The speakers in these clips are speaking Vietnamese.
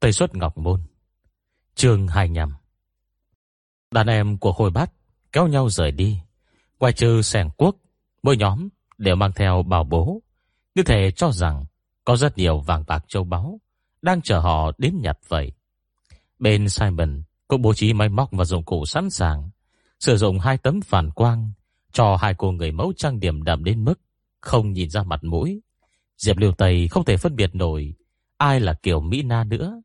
Tây xuất Ngọc Môn Chương 25 Đàn em của hồi Bát kéo nhau rời đi. Ngoài trừ sẻng quốc, mỗi nhóm đều mang theo bảo bố. Như thể cho rằng có rất nhiều vàng bạc châu báu đang chờ họ đến nhặt vậy. Bên Simon cũng bố trí máy móc và dụng cụ sẵn sàng, sử dụng hai tấm phản quang cho hai cô người mẫu trang điểm đậm đến mức không nhìn ra mặt mũi. Diệp Liêu Tây không thể phân biệt nổi ai là kiểu Mỹ Na nữa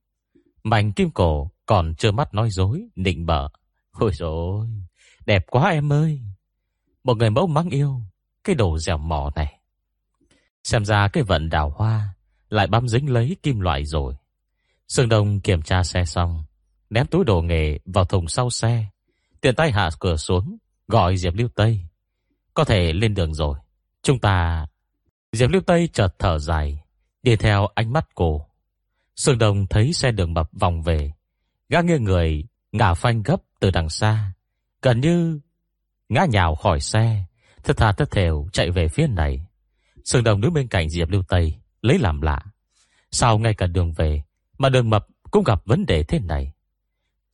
mảnh kim cổ còn trơ mắt nói dối, nịnh bợ. Ôi rồi đẹp quá em ơi. Một người mẫu mắng yêu, cái đồ dẻo mỏ này. Xem ra cái vận đào hoa lại bám dính lấy kim loại rồi. Sương Đông kiểm tra xe xong, ném túi đồ nghề vào thùng sau xe, tiện tay hạ cửa xuống, gọi Diệp Lưu Tây. Có thể lên đường rồi. Chúng ta... Diệp Lưu Tây chợt thở dài, đi theo ánh mắt cô. Sương Đông thấy xe đường mập vòng về, gã nghiêng người, ngả phanh gấp từ đằng xa, gần như ngã nhào khỏi xe, thật thà thất thểu chạy về phía này. Sương Đông đứng bên cạnh Diệp Lưu Tây, lấy làm lạ. Sao ngay cả đường về mà đường mập cũng gặp vấn đề thế này?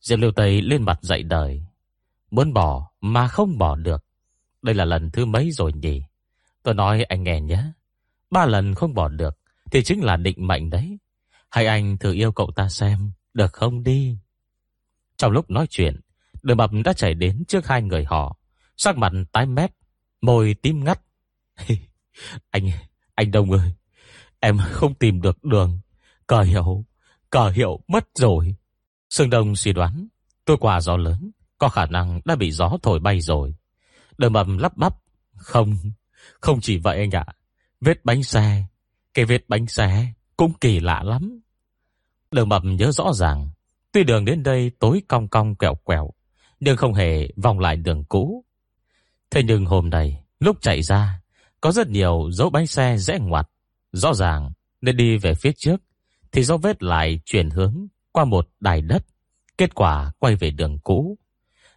Diệp Lưu Tây lên mặt dậy đời. Muốn bỏ mà không bỏ được. Đây là lần thứ mấy rồi nhỉ? Tôi nói anh nghe nhé. Ba lần không bỏ được thì chính là định mệnh đấy. Hay anh thử yêu cậu ta xem, được không đi? Trong lúc nói chuyện, đường mập đã chạy đến trước hai người họ. Sắc mặt tái mét, môi tím ngắt. anh, anh Đông ơi, em không tìm được đường. Cờ hiệu, cờ hiệu mất rồi. Sương Đông suy đoán, tôi qua gió lớn, có khả năng đã bị gió thổi bay rồi. Đường mập lắp bắp. Không, không chỉ vậy anh ạ. Vết bánh xe, cái vết bánh xe cũng kỳ lạ lắm. Đường mập nhớ rõ ràng, tuy đường đến đây tối cong cong quẹo quẹo, nhưng không hề vòng lại đường cũ. Thế nhưng hôm nay, lúc chạy ra, có rất nhiều dấu bánh xe rẽ ngoặt. Rõ ràng, nên đi về phía trước, thì dấu vết lại chuyển hướng qua một đài đất. Kết quả quay về đường cũ.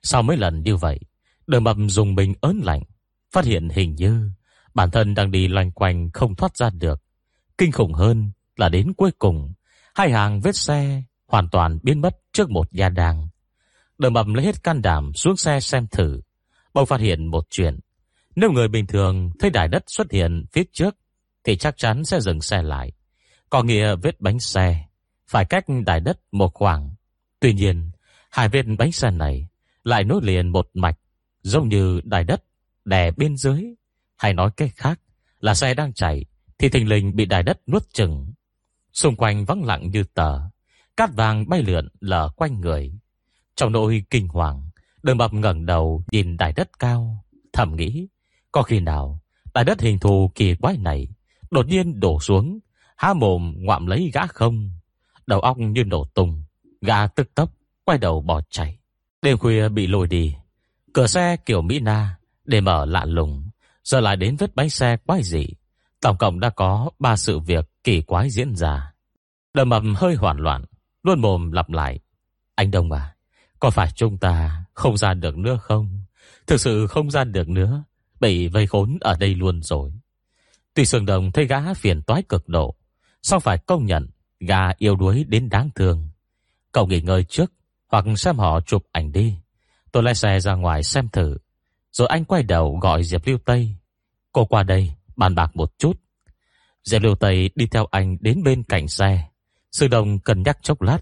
Sau mấy lần như vậy, đường mập dùng mình ớn lạnh, phát hiện hình như bản thân đang đi loanh quanh không thoát ra được. Kinh khủng hơn là đến cuối cùng, hai hàng vết xe hoàn toàn biến mất trước một gia đàng. Đờ mầm lấy hết can đảm xuống xe xem thử. Bỗng phát hiện một chuyện. Nếu người bình thường thấy đài đất xuất hiện phía trước, thì chắc chắn sẽ dừng xe lại. Có nghĩa vết bánh xe phải cách đài đất một khoảng. Tuy nhiên, hai vết bánh xe này lại nối liền một mạch, giống như đài đất đè bên dưới. Hay nói cách khác là xe đang chạy, thì thình lình bị đài đất nuốt chừng. Xung quanh vắng lặng như tờ, cát vàng bay lượn lở quanh người. Trong nỗi kinh hoàng, đường mập ngẩng đầu nhìn đài đất cao, thầm nghĩ, có khi nào đài đất hình thù kỳ quái này đột nhiên đổ xuống, há mồm ngoạm lấy gã không. Đầu óc như nổ tung, gã tức tốc quay đầu bỏ chạy. Đêm khuya bị lôi đi, cửa xe kiểu Mỹ Na để mở lạ lùng, giờ lại đến vết bánh xe quái dị. Tổng cộng đã có ba sự việc kỳ quái diễn ra. Đầm mập hơi hoảng loạn, luôn mồm lặp lại. Anh Đông à, có phải chúng ta không ra được nữa không? Thực sự không ra được nữa, bị vây khốn ở đây luôn rồi. Tuy Sương Đồng thấy gã phiền toái cực độ, sao phải công nhận gã yêu đuối đến đáng thương. Cậu nghỉ ngơi trước, hoặc xem họ chụp ảnh đi. Tôi lái xe ra ngoài xem thử. Rồi anh quay đầu gọi Diệp Lưu Tây. Cô qua đây, bàn bạc một chút. Diệp Liêu Tây đi theo anh đến bên cạnh xe. Sư Đồng cân nhắc chốc lát.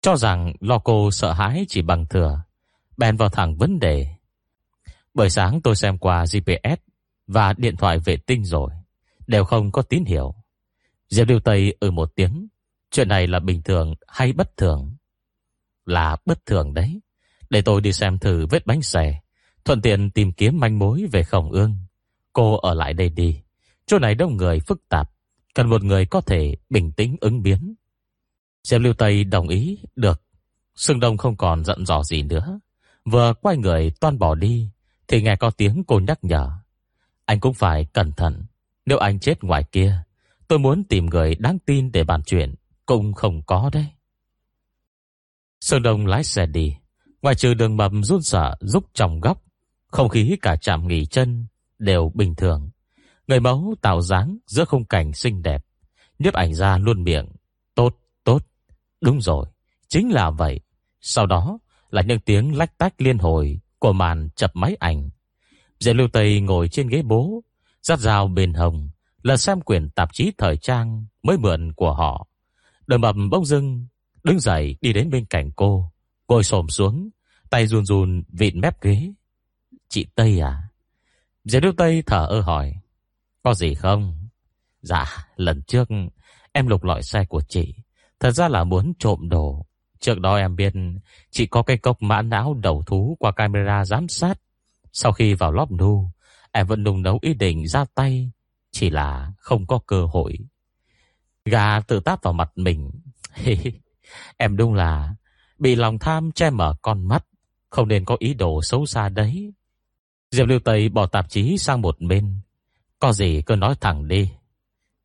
Cho rằng lo cô sợ hãi chỉ bằng thừa. Bèn vào thẳng vấn đề. Bởi sáng tôi xem qua GPS và điện thoại vệ tinh rồi. Đều không có tín hiệu. Diệp Liêu Tây ừ một tiếng. Chuyện này là bình thường hay bất thường? Là bất thường đấy. Để tôi đi xem thử vết bánh xe. Thuận tiện tìm kiếm manh mối về khổng ương. Cô ở lại đây đi. Chỗ này đông người phức tạp. Cần một người có thể bình tĩnh ứng biến. Diệp Lưu Tây đồng ý. Được. Sương Đông không còn giận dò gì nữa. Vừa quay người toan bỏ đi. Thì nghe có tiếng cô nhắc nhở. Anh cũng phải cẩn thận. Nếu anh chết ngoài kia, tôi muốn tìm người đáng tin để bàn chuyện. Cũng không có đấy. sương Đông lái xe đi. Ngoài trừ đường mầm run sợ rúc trong góc, không khí cả chạm nghỉ chân đều bình thường. Người mẫu tạo dáng giữa khung cảnh xinh đẹp. Nhiếp ảnh ra luôn miệng. Tốt, tốt. Đúng rồi, chính là vậy. Sau đó là những tiếng lách tách liên hồi của màn chập máy ảnh. Diệp Lưu Tây ngồi trên ghế bố, dắt dao bên hồng, là xem quyển tạp chí thời trang mới mượn của họ. đôi mập bỗng dưng đứng dậy đi đến bên cạnh cô, ngồi xổm xuống, tay run run vịn mép ghế. "Chị Tây à?" Diệp Đức Tây thở ơ hỏi. "Có gì không?" "Dạ, lần trước em lục lọi xe của chị, thật ra là muốn trộm đồ. Trước đó em biết chị có cái cốc mã não đầu thú qua camera giám sát. Sau khi vào lóp nu, em vẫn nung nấu ý định ra tay, chỉ là không có cơ hội. Gà tự táp vào mặt mình. em đúng là bị lòng tham che mở con mắt, không nên có ý đồ xấu xa đấy. Diệp Lưu Tây bỏ tạp chí sang một bên. Có gì cứ nói thẳng đi.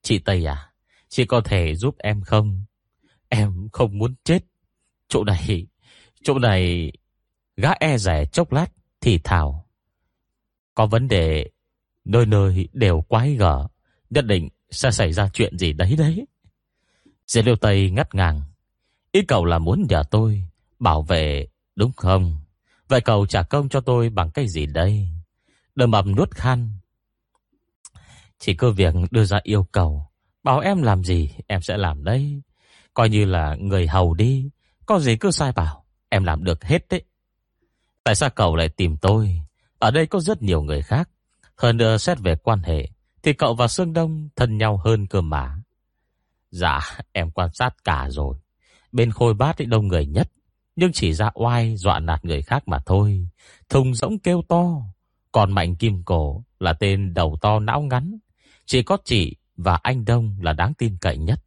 Chị Tây à, chị có thể giúp em không? Em không muốn chết. Chỗ này, chỗ này... Gã e rẻ chốc lát thì thảo. Có vấn đề nơi nơi đều quái gở, nhất định sẽ xảy ra chuyện gì đấy đấy. Diệp Lưu Tây ngắt ngang. Ý cậu là muốn nhờ tôi bảo vệ đúng không? Vậy cậu trả công cho tôi bằng cái gì đây? Đầm ẩm nuốt khan. Chỉ cơ việc đưa ra yêu cầu, bảo em làm gì em sẽ làm đấy. Coi như là người hầu đi, có gì cứ sai bảo, em làm được hết đấy. Tại sao cậu lại tìm tôi? Ở đây có rất nhiều người khác. Hơn nữa xét về quan hệ, thì cậu và Sương Đông thân nhau hơn cơ mà. Dạ, em quan sát cả rồi. Bên khôi bát ấy đông người nhất, nhưng chỉ ra oai dọa nạt người khác mà thôi. Thùng rỗng kêu to, còn Mạnh Kim Cổ là tên đầu to não ngắn. Chỉ có chị và anh Đông là đáng tin cậy nhất.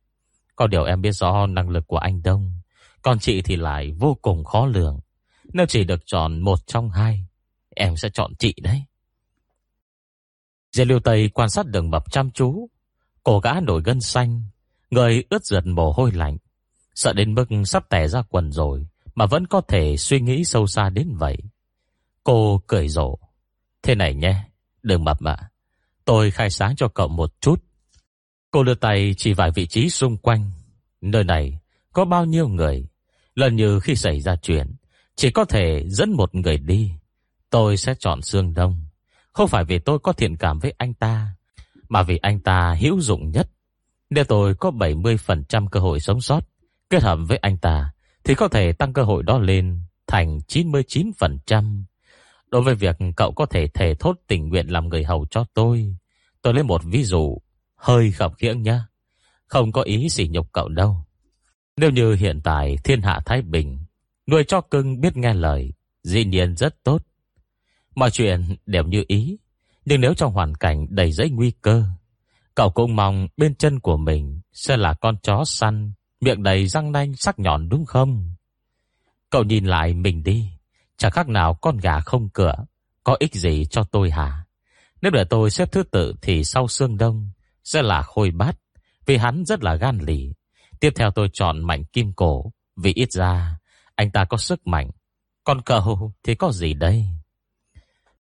Có điều em biết rõ năng lực của anh Đông, còn chị thì lại vô cùng khó lường. Nếu chỉ được chọn một trong hai, em sẽ chọn chị đấy. Diệp Liêu Tây quan sát đường mập chăm chú, cổ gã nổi gân xanh, người ướt giật mồ hôi lạnh, sợ đến mức sắp tè ra quần rồi mà vẫn có thể suy nghĩ sâu xa đến vậy. Cô cười rộ, "Thế này nhé, đừng mập ạ, tôi khai sáng cho cậu một chút." Cô đưa tay chỉ vài vị trí xung quanh, nơi này có bao nhiêu người, lần như khi xảy ra chuyện, chỉ có thể dẫn một người đi. Tôi sẽ chọn Dương Đông. Không phải vì tôi có thiện cảm với anh ta, mà vì anh ta hữu dụng nhất. Nếu tôi có 70% cơ hội sống sót, kết hợp với anh ta, thì có thể tăng cơ hội đó lên thành 99%. Đối với việc cậu có thể thể thốt tình nguyện làm người hầu cho tôi, tôi lấy một ví dụ hơi khập khiễng nhá. Không có ý sỉ nhục cậu đâu. Nếu như hiện tại thiên hạ Thái Bình, nuôi cho cưng biết nghe lời, dĩ nhiên rất tốt. Mọi chuyện đều như ý, nhưng nếu trong hoàn cảnh đầy giấy nguy cơ, cậu cũng mong bên chân của mình sẽ là con chó săn, miệng đầy răng nanh sắc nhọn đúng không? Cậu nhìn lại mình đi, chẳng khác nào con gà không cửa, có ích gì cho tôi hả? Nếu để tôi xếp thứ tự thì sau xương đông sẽ là khôi bát, vì hắn rất là gan lì. Tiếp theo tôi chọn mạnh kim cổ, vì ít ra anh ta có sức mạnh. Còn cậu thì có gì đây?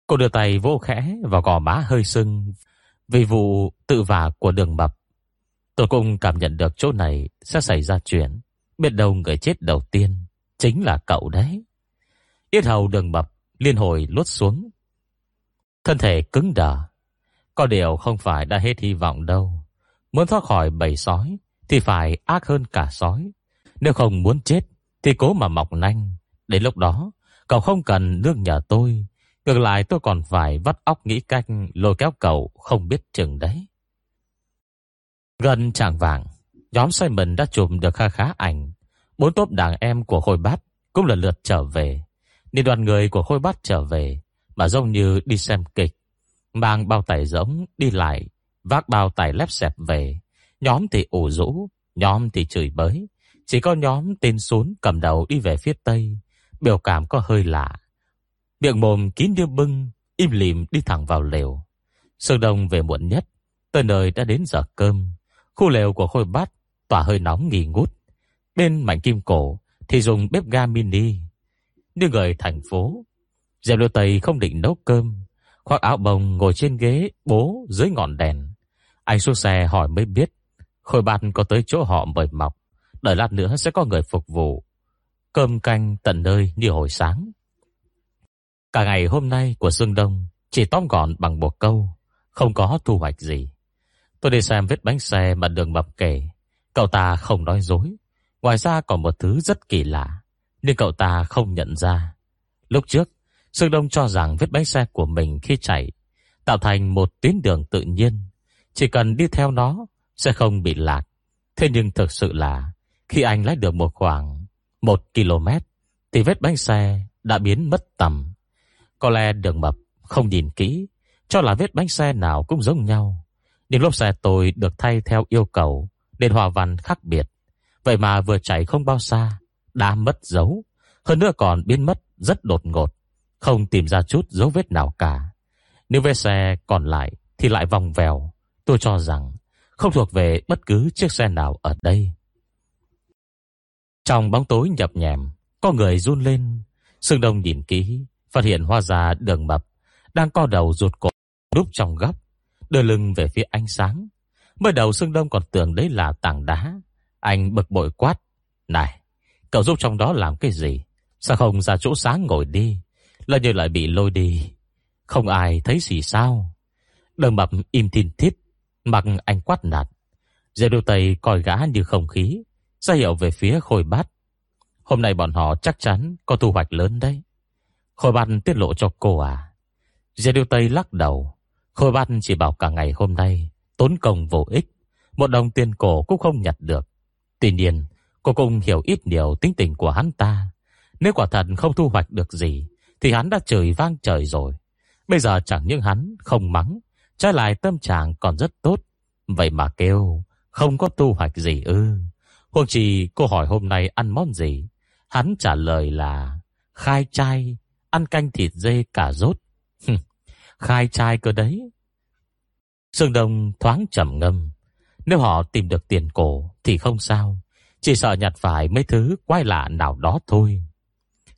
Cô đưa tay vô khẽ vào gò má hơi sưng vì vụ tự vả của đường mập. Tôi cũng cảm nhận được chỗ này sẽ xảy ra chuyện. Biết đâu người chết đầu tiên chính là cậu đấy. Yết hầu đường mập liên hồi lút xuống. Thân thể cứng đờ. Có điều không phải đã hết hy vọng đâu. Muốn thoát khỏi bầy sói thì phải ác hơn cả sói. Nếu không muốn chết thì cố mà mọc nanh. Đến lúc đó, cậu không cần nương nhờ tôi Ngược lại tôi còn phải vắt óc nghĩ cách lôi kéo cậu không biết chừng đấy. Gần chàng vàng, nhóm Simon đã chụp được kha khá ảnh. Bốn tốp đàn em của Khôi Bát cũng lần lượt trở về. Nên đoàn người của Khôi Bát trở về mà giống như đi xem kịch. Mang bao tải giống đi lại, vác bao tải lép xẹp về. Nhóm thì ủ rũ, nhóm thì chửi bới. Chỉ có nhóm tên xuống cầm đầu đi về phía tây. Biểu cảm có hơi lạ miệng mồm kín điêu bưng, im lìm đi thẳng vào lều. Sương Đông về muộn nhất, tới nơi đã đến giờ cơm. Khu lều của Khôi Bát tỏa hơi nóng nghỉ ngút. Bên mảnh kim cổ thì dùng bếp ga mini. Như người thành phố, Diệp Lưu Tây không định nấu cơm, khoác áo bông ngồi trên ghế bố dưới ngọn đèn. Anh xuống xe hỏi mới biết, Khôi Bát có tới chỗ họ mời mọc, Đợi lát nữa sẽ có người phục vụ. Cơm canh tận nơi như hồi sáng. Cả ngày hôm nay của Dương Đông Chỉ tóm gọn bằng một câu Không có thu hoạch gì. Tôi đi xem vết bánh xe mà đường mập kể Cậu ta không nói dối. Ngoài ra còn một thứ rất kỳ lạ. Nhưng cậu ta không nhận ra. Lúc trước, sương Đông cho rằng vết bánh xe của mình khi chạy Tạo thành một tuyến đường tự nhiên. Chỉ cần đi theo nó, Sẽ không bị lạc. Thế nhưng thực sự là, Khi anh lái được một khoảng một km, Thì vết bánh xe đã biến mất tầm. Có lẽ đường mập không nhìn kỹ, Cho là vết bánh xe nào cũng giống nhau. Nhưng lốp xe tôi được thay theo yêu cầu Nên hòa văn khác biệt. Vậy mà vừa chạy không bao xa đã mất dấu. Hơn nữa còn biến mất rất đột ngột. Không tìm ra chút dấu vết nào cả. Nếu vết xe còn lại Thì lại vòng vèo. Tôi cho rằng không thuộc về bất cứ chiếc xe nào ở đây. Trong bóng tối nhập nhèm, Có người run lên. Sương Đông nhìn kỹ, Phát hiện hoa già đường mập Đang co đầu ruột cổ đúc trong góc, Đưa lưng về phía ánh sáng. Mới đầu Sương Đông còn tưởng đấy là tảng đá. Anh bực bội quát, Này cậu giúp trong đó làm cái gì? Sao không ra chỗ sáng ngồi đi? Là như lại bị lôi đi, Không ai thấy gì sao? Đường mập im tin thít, Mặc anh quát nạt. Dê đô Tây coi gã như không khí, ra hiệu về phía khôi bát. Hôm nay bọn họ chắc chắn Có thu hoạch lớn đấy. Khôi bát tiết lộ cho cô à? Dê đô Tây lắc đầu. Khôi bát chỉ bảo cả ngày hôm nay Tốn công vô ích. Một đồng tiền cổ cũng không nhặt được. Tuy nhiên cô cũng hiểu ít nhiều tính tình của hắn ta. Nếu quả thật không thu hoạch được gì, Thì hắn đã trời vang trời rồi. Bây giờ chẳng những hắn không mắng, Trái lại tâm trạng còn rất tốt. Vậy mà kêu, Không có thu hoạch gì ư? Huống trì cô hỏi hôm nay ăn món gì? Hắn trả lời là, Khai chai Ăn canh thịt dê cả rốt. Khai chai cơ đấy. Sương Đông thoáng trầm ngâm. Nếu họ tìm được tiền cổ Thì không sao. Chỉ sợ nhặt phải mấy thứ quái lạ nào đó thôi.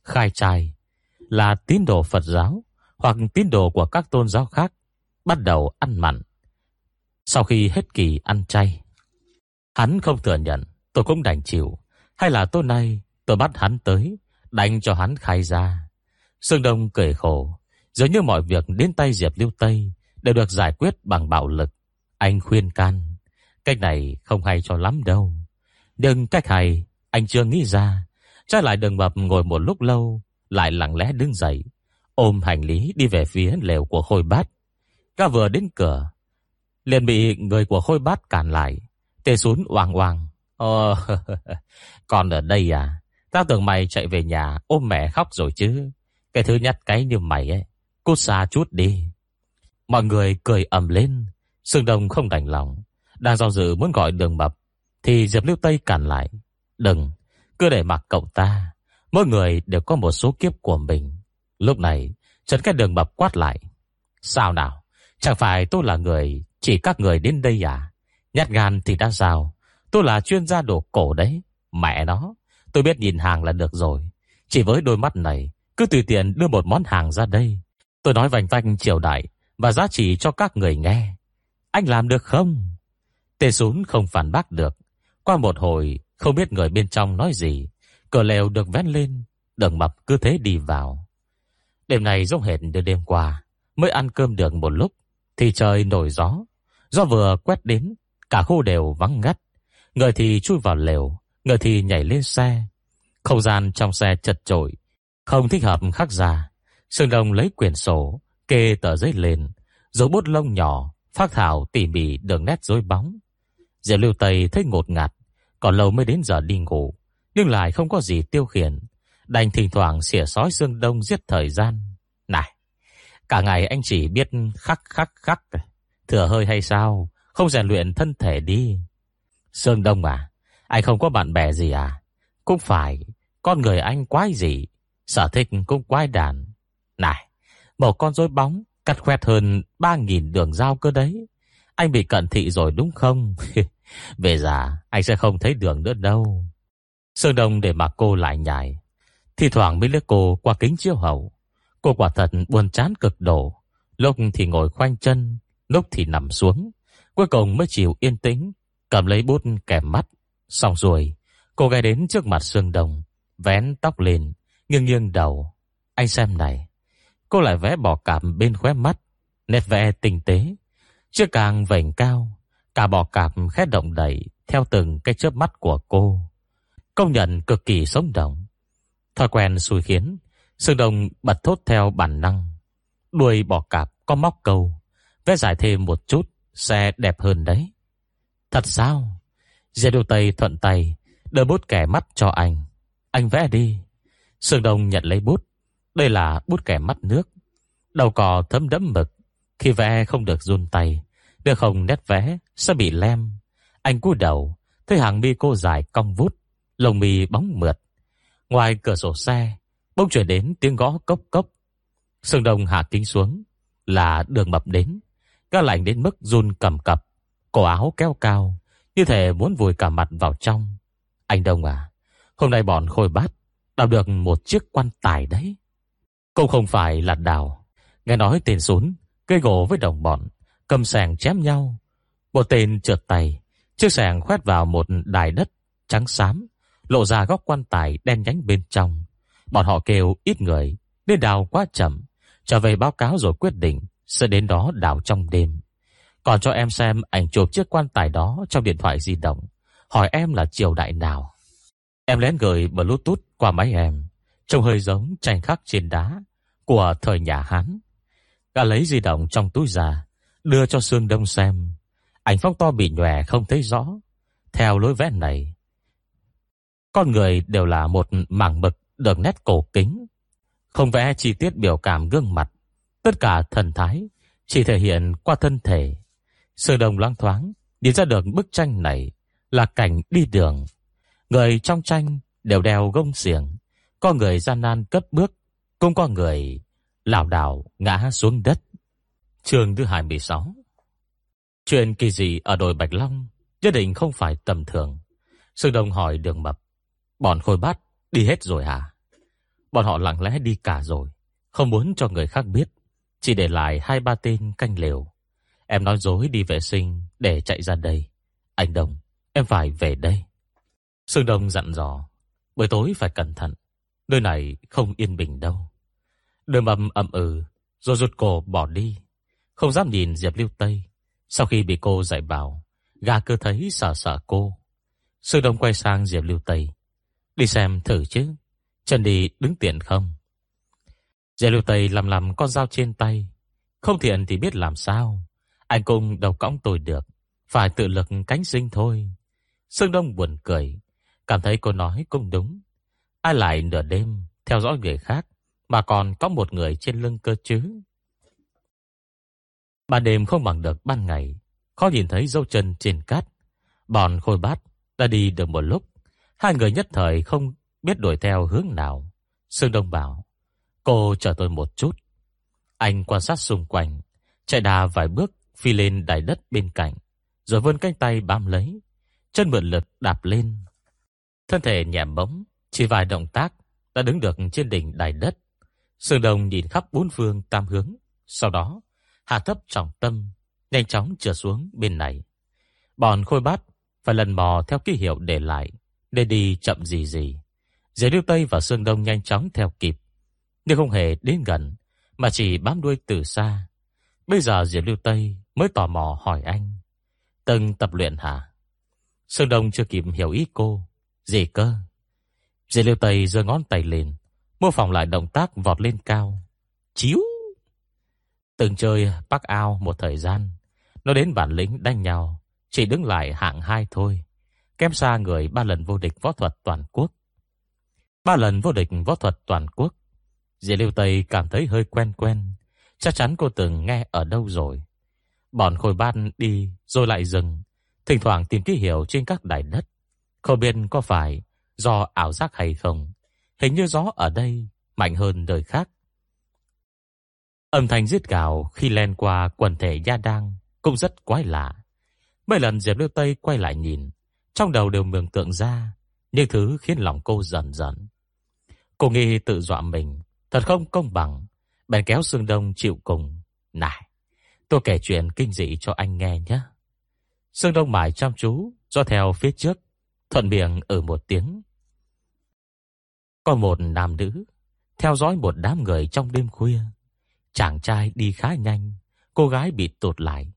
Khai trai Là tín đồ Phật giáo Hoặc tín đồ của các tôn giáo khác Bắt đầu ăn mặn Sau khi hết kỳ ăn chay. Hắn không thừa nhận Tôi cũng đành chịu. Hay là tối nay tôi bắt hắn tới, Đánh cho hắn khai ra. Sương Đông cười khổ, Dường như mọi việc đến tay Diệp Lưu Tây Đều được giải quyết bằng bạo lực. Anh khuyên can, Cách này không hay cho lắm đâu. Nhưng cách hay Anh chưa nghĩ ra. Trái lại đường mập ngồi một lúc lâu, Lại lặng lẽ đứng dậy, Ôm hành lý đi về phía lều của khôi bát. Gã vừa đến cửa, liền bị người của khôi bát cản lại, Tê xuống oang oang Ồ Còn ở đây à? Tao tưởng mày chạy về nhà ôm mẹ khóc rồi chứ. Cái thứ nhất cái như mày ấy, Cút xa chút đi. Mọi người cười ầm lên Sương Đông không đành lòng. Đang do dự muốn gọi đường mập thì Diệp Lưu Tây cản lại. Đừng, cứ để mặc cậu ta. Mỗi người đều có một số kiếp của mình. Lúc này Trần cái đường bập quát lại. Sao nào? Chẳng phải tôi là người Chỉ các người đến đây à? Nhát gan thì đã sao? Tôi là chuyên gia đồ cổ đấy. Mẹ nó Tôi biết nhìn hàng là được rồi. Chỉ với đôi mắt này Cứ tùy tiện đưa một món hàng ra đây. Tôi nói vành vanh triều đại Và giá trị cho các người nghe. Anh làm được không? Tê sún không phản bác được. Qua một hồi, không biết người bên trong nói gì Cờ lều được vén lên, Đường mập cứ thế đi vào. Đêm này giống hệt như đêm qua, Mới ăn cơm được một lúc, Thì trời nổi gió. Gió vừa quét đến, Cả khu đều vắng ngắt. Người thì chui vào lều, Người thì nhảy lên xe. Không gian trong xe chật trội Không thích hợp khắc ra. Sương Đông lấy quyển sổ, Kê tờ giấy lên Rồi bút lông nhỏ Phát thảo tỉ mỉ đường nét dối bóng. Diệp Lưu Tây thấy ngột ngạt, Còn lâu mới đến giờ đi ngủ, Nhưng lại không có gì tiêu khiển. Đành thỉnh thoảng xỉa sói xương Đông giết thời gian. Này, Cả ngày anh chỉ biết khắc khắc khắc, Thừa hơi hay sao? Không rèn luyện thân thể đi. Sương Đông à Anh không có bạn bè gì à? Cũng phải, Con người anh quái gì? Sở thích cũng quái đàn Này, Một con rối bóng Cắt khoét hơn 3.000 đường dao cơ đấy. Anh bị cận thị rồi đúng không? Về già Anh sẽ không thấy đường nữa đâu sơn Đông để mà cô lại nhảy Thì thoảng mới lướt cô qua kính chiếu hậu Cô quả thật buồn chán cực độ Lúc thì ngồi khoanh chân Lúc thì nằm xuống Cuối cùng mới chịu yên tĩnh Cầm lấy bút kèm mắt Xong rồi Cô gái đến trước mặt Sương Đông, vén tóc lên, nghiêng nghiêng đầu. Anh xem này. Cô lại vẽ bỏ cảm bên khóe mắt, nét vẽ tinh tế. Chiếc càng vảnh cao, cả bò cạp khét động đẩy theo từng cái chớp mắt của cô. Công nhận cực kỳ sống động. Thói quen xui khiến, Sương Đông bật thốt theo bản năng. Đuôi bò cạp có móc câu, vẽ dài thêm một chút sẽ đẹp hơn đấy. Thật sao? Diệp đô Tây thuận tay đưa bút kẻ mắt cho anh. Anh vẽ đi. Sương Đông nhận lấy bút. Đây là bút kẻ mắt nước. Đầu cò thấm đẫm mực. Khi vẽ không được run tay, được không nét vẽ sẽ bị lem. Anh cúi đầu, thấy hàng mi cô dài cong vút, lồng mi bóng mượt. Ngoài cửa sổ xe, bỗng chuyển đến tiếng gõ cốc cốc. Sương Đông hạ kính xuống, là đường mập đến. Gã lạnh đến mức run cầm cập, cổ áo kéo cao, như thể muốn vùi cả mặt vào trong. Anh Đông à, hôm nay bọn khôi bát đào được một chiếc quan tài đấy. Cũng không phải là đào. Nghe nói tên xuống cây gỗ với đồng bọn, cầm sàng chém nhau. Một tên trượt tay, chiếc sàng khoét vào một đài đất trắng xám, lộ ra góc quan tài đen nhánh bên trong. Bọn họ kêu ít người, nên đào quá chậm. Trở về báo cáo rồi quyết định sẽ đến đó đào trong đêm. Còn cho em xem ảnh chụp chiếc quan tài đó trong điện thoại di động. Hỏi em là triều đại nào. Em lén gửi bluetooth qua máy em. Trông hơi giống tranh khắc trên đá của thời nhà Hán. Gã lấy di động trong túi ra, đưa cho Sương Đông xem. Ảnh phong to bị nhòe không thấy rõ. Theo lối vẽ này, con người đều là một mảng mực được nét cổ kính. Không vẽ chi tiết biểu cảm gương mặt. Tất cả thần thái chỉ thể hiện qua thân thể. Sương Đông loang thoáng nhìn ra được bức tranh này là cảnh đi đường. Người trong tranh đều đeo gông xiềng, có người gian nan cất bước, cũng có người lảo đảo ngã xuống đất. Trường thứ 26 Chuyện kỳ dị ở đồi Bạch Long nhất định không phải tầm thường. Sương Đông hỏi đường mập, bọn khôi bát đi hết rồi hả? Bọn họ lặng lẽ đi cả rồi, không muốn cho người khác biết, chỉ để lại hai ba tên canh lều. Em nói dối đi vệ sinh để chạy ra đây. Anh Đông, em phải về đây. Sương Đông dặn dò, buổi tối phải cẩn thận, nơi này không yên bình đâu. Đường mầm ậm ừ, rồi rụt cổ bỏ đi, không dám nhìn Diệp Lưu Tây. Sau khi bị cô dạy bảo, gà cơ thấy sợ sợ cô. Sư Đông quay sang Diệp Lưu Tây, đi xem thử chứ, chân đi đứng tiện không. Diệp Lưu Tây làm làm con dao trên tay, không thiện thì biết làm sao. Anh cùng đầu cõng tôi được, phải tự lực cánh sinh thôi. Sương Đông buồn cười, cảm thấy cô nói cũng đúng. Ai lại nửa đêm theo dõi người khác mà còn có một người trên lưng cơ chứ? Ban đêm không bằng được ban ngày, khó nhìn thấy dấu chân trên cát. Bọn khôi bát đã đi được một lúc, hai người nhất thời không biết đuổi theo hướng nào. Sương Đông bảo, cô chờ tôi một chút. Anh quan sát xung quanh, chạy đà vài bước phi lên đài đất bên cạnh, rồi vươn cánh tay bám lấy, chân mượn lực đạp lên. Thân thể nhẹ bóng, chỉ vài động tác đã đứng được trên đỉnh đài đất. Sương Đông nhìn khắp bốn phương tam hướng, sau đó hạ thấp trọng tâm, nhanh chóng trượt xuống bên này. Bọn khôi bát phải lần mò theo ký hiệu để lại, để đi chậm gì gì. Giới Lưu Tây và Sương Đông nhanh chóng theo kịp, nhưng không hề đến gần, mà chỉ bám đuôi từ xa. Bây giờ Diệp Lưu Tây mới tò mò hỏi anh. Từng tập luyện hả? Sương Đông chưa kịp hiểu ý cô. Gì cơ? Diệp Lưu Tây giơ ngón tay lên, mô phỏng lại động tác vọt lên cao. Chiếu! Từng chơi bắc ao một thời gian, nó đến bản lĩnh đánh nhau, chỉ đứng lại hạng hai thôi. Kém xa người ba lần vô địch võ thuật toàn quốc. Ba lần vô địch võ thuật toàn quốc. Diệp Lưu Tây cảm thấy hơi quen quen. Chắc chắn cô từng nghe ở đâu rồi. Bọn khôi ban đi rồi lại dừng. Thỉnh thoảng tìm ký hiệu trên các đài đất. Không biết có phải do ảo giác hay không. Hình như gió ở đây mạnh hơn nơi khác. Âm thanh giết gào khi len qua quần thể gia đang cũng rất quái lạ. Mấy lần Diệp Lưu Tây quay lại nhìn, trong đầu đều mường tượng ra những thứ khiến lòng cô dần dần. Cô nghi tự dọa mình, thật không công bằng. Bèn kéo Sương Đông chịu cùng. Này, tôi kể chuyện kinh dị cho anh nghe nhé. Sương Đông mải chăm chú, do theo phía trước, Thuận miệng ở một tiếng. Có một nam nữ theo dõi một đám người trong đêm khuya. Chàng trai đi khá nhanh, cô gái bị tụt lại.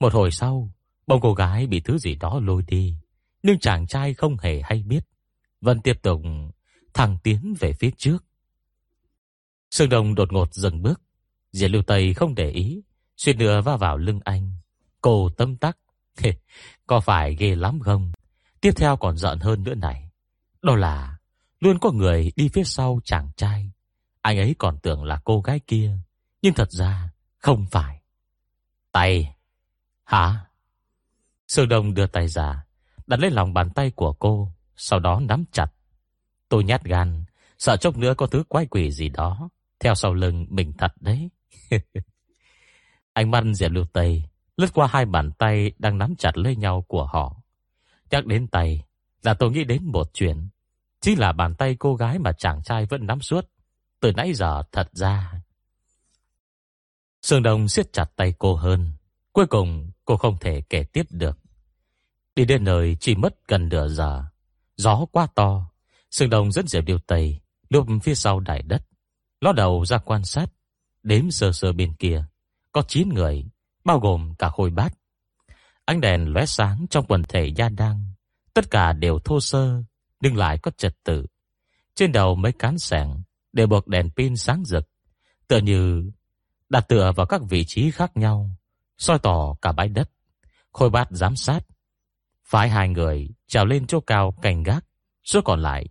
Một hồi sau, bông cô gái bị thứ gì đó lôi đi, nhưng chàng trai không hề hay biết, vẫn tiếp tục thẳng tiến về phía trước. Sương đồng đột ngột dừng bước, Diệp Lưu Tây không để ý, suýt nữa va vào lưng anh. Cô tâm tắc, có phải ghê lắm không? Tiếp theo còn giận hơn nữa này. Đó là luôn có người đi phía sau chàng trai. Anh ấy còn tưởng là cô gái kia, nhưng thật ra không phải. Tay. Hả? Sương Đông đưa tay ra, đặt lên lòng bàn tay của cô, sau đó nắm chặt. Tôi nhát gan, sợ chốc nữa có thứ quái quỷ gì đó theo sau lưng mình thật đấy. Anh mắt Diệp Lưu Tây lướt qua hai bàn tay đang nắm chặt lấy nhau của họ. Nhắc đến tay là tôi nghĩ đến một chuyện. Chính là bàn tay cô gái mà chàng trai vẫn nắm suốt. Từ nãy giờ thật ra. Sương Đông siết chặt tay cô hơn. Cuối cùng cô không thể kể tiếp được. Đi đến nơi chỉ mất gần nửa giờ. Gió quá to. Sương Đông dẫn Diệp Điều Tây lùm phía sau đại đất. Ló đầu ra quan sát. Đếm sơ sơ bên kia. Có 9 người, bao gồm cả khôi bát. Ánh đèn lóe sáng trong quần thể gia đăng. Tất cả đều thô sơ, nhưng lại có trật tự. Trên đầu mấy cán sẻng đều buộc đèn pin sáng rực, tựa như đặt tựa vào các vị trí khác nhau, soi tỏ cả bãi đất. Khôi bát giám sát, phái hai người trèo lên chỗ cao cảnh gác, số còn lại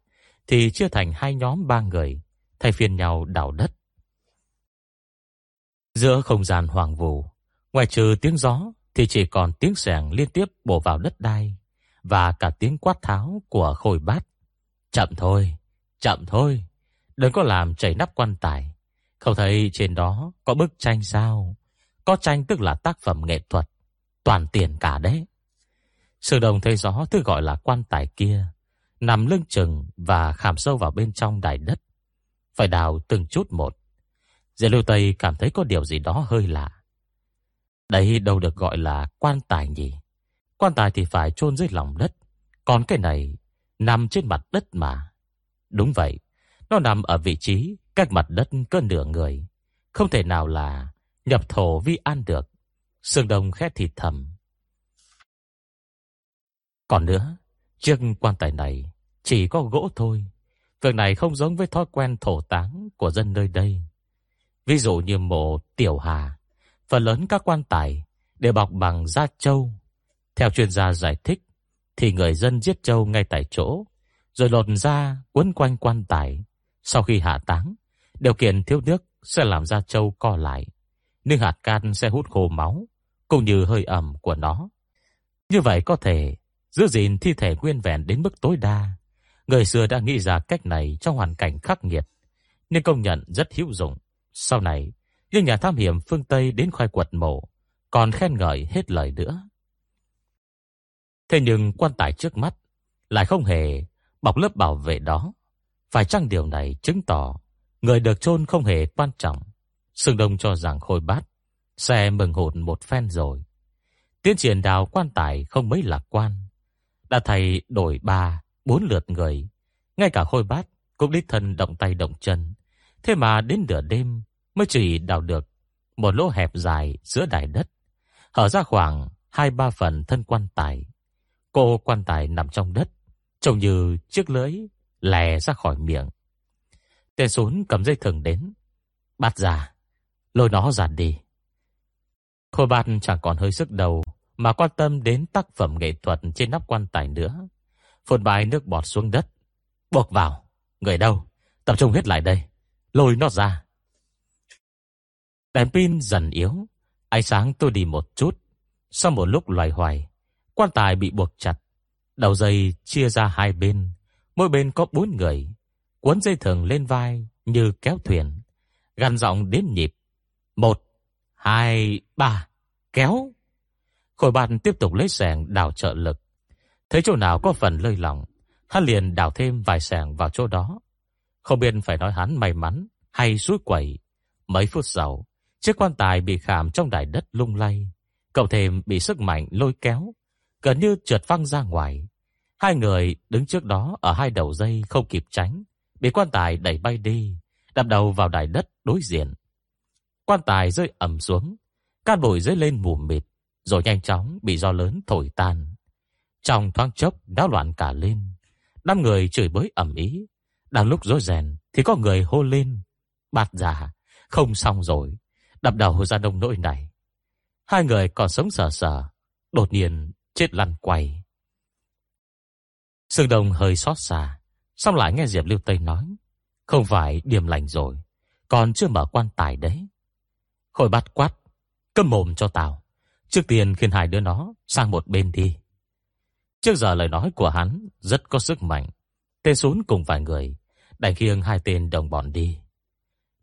thì chia thành hai nhóm ba người, thay phiên nhau đào đất. Giữa không gian hoàng vũ, ngoài trừ tiếng gió thì chỉ còn tiếng sẻng liên tiếp bổ vào đất đai và cả tiếng quát tháo của khôi bát. Chậm thôi, chậm thôi, đừng có làm chảy nắp quan tài. Không thấy trên đó có bức tranh sao? Có tranh tức là tác phẩm nghệ thuật, toàn tiền cả đấy. Sư đồng thấy rõ thứ gọi là quan tài kia, nằm lưng chừng và khảm sâu vào bên trong đài đất. Phải đào từng chút một. Diệp lưu Tây cảm thấy có điều gì đó hơi lạ. Đây đâu được gọi là quan tài nhỉ? Quan tài thì phải chôn dưới lòng đất, còn cái này nằm trên mặt đất mà. Đúng vậy, nó nằm ở vị trí cách mặt đất cơn nửa người, không thể nào là nhập thổ vi an được. Sương Đông khét thịt thầm. Còn nữa, chiếc quan tài này chỉ có gỗ thôi. Việc này không giống với thói quen thổ táng của dân nơi đây. Ví dụ như mộ Tiểu Hà, phần lớn các quan tài đều bọc bằng da trâu. Theo chuyên gia giải thích, thì người dân giết trâu ngay tại chỗ, rồi lột da quấn quanh quan tài. Sau khi hạ táng, điều kiện thiếu nước sẽ làm da trâu co lại, nhưng hạt can sẽ hút khô máu, cũng như hơi ẩm của nó. Như vậy có thể giữ gìn thi thể nguyên vẹn đến mức tối đa. Người xưa đã nghĩ ra cách này trong hoàn cảnh khắc nghiệt, nên công nhận rất hữu dụng. Sau này, những nhà tham hiểm phương Tây đến khoai quật mộ, còn khen ngợi hết lời nữa. Thế nhưng quan tài trước mắt lại không hề bọc lớp bảo vệ đó. Phải chăng điều này chứng tỏ người được chôn không hề quan trọng? Sương Đông cho rằng khôi bát xe mừng hụt một phen rồi. Tiến triển đào quan tài không mấy lạc quan. Đã thầy đổi ba, bốn lượt người. Ngay cả khôi bát cũng đích thân động tay động chân. Thế mà đến nửa đêm mới chỉ đào được một lỗ hẹp dài giữa đài đất. Hở ra khoảng hai ba phần thân quan tài. Cô quan tài nằm trong đất, trông như chiếc lưỡi lè ra khỏi miệng. Tên sún cầm dây thừng đến, bắt ra, lôi nó giản đi. Khôi bạt chẳng còn hơi sức đầu mà quan tâm đến tác phẩm nghệ thuật trên nắp quan tài nữa. Phun bài nước bọt xuống đất, buộc vào. Người đâu? Tập trung hết lại đây. Lôi nó ra. Đèn pin dần yếu, ánh sáng tôi đi một chút. Sau một lúc loài hoài, quan tài bị buộc chặt. Đầu dây chia ra hai bên, mỗi bên có bốn người. Cuốn dây thừng lên vai như kéo thuyền. Gằn giọng đến nhịp. Một, hai, ba, kéo. Khôi bạn tiếp tục lấy sẻng đào trợ lực. Thấy chỗ nào có phần lơi lỏng, hắn liền đào thêm vài sẻng vào chỗ đó. Không biết phải nói hắn may mắn hay suối quẩy. Mấy phút sau, chiếc quan tài bị khảm trong đài đất lung lay. Cậu thêm bị sức mạnh lôi kéo, gần như trượt văng ra ngoài. Hai người đứng trước đó ở hai đầu dây không kịp tránh, bị quan tài đẩy bay đi, đập đầu vào đài đất đối diện. Quan tài rơi ầm xuống, cát bụi rơi lên mù mịt, rồi nhanh chóng bị gió lớn thổi tan. Trong thoáng chốc đã loạn cả lên, năm người chửi bới ầm ĩ. Đang lúc rối rèn thì có người hô lên, bạt giả, không xong rồi, đập đầu ra đông nỗi này. Hai người còn sống sờ sờ, đột nhiên chết lăn quay. Sương Đông hơi xót xa, xong lại nghe Diệp Lưu Tây nói, không phải điểm lành rồi, còn chưa mở quan tài đấy. Khôi bắt quát, câm mồm cho tao. Trước tiên khiến hai đứa nó sang một bên đi. Trước giờ lời nói của hắn rất có sức mạnh. Tên xuống cùng vài người, đành khiêng hai tên đồng bọn đi.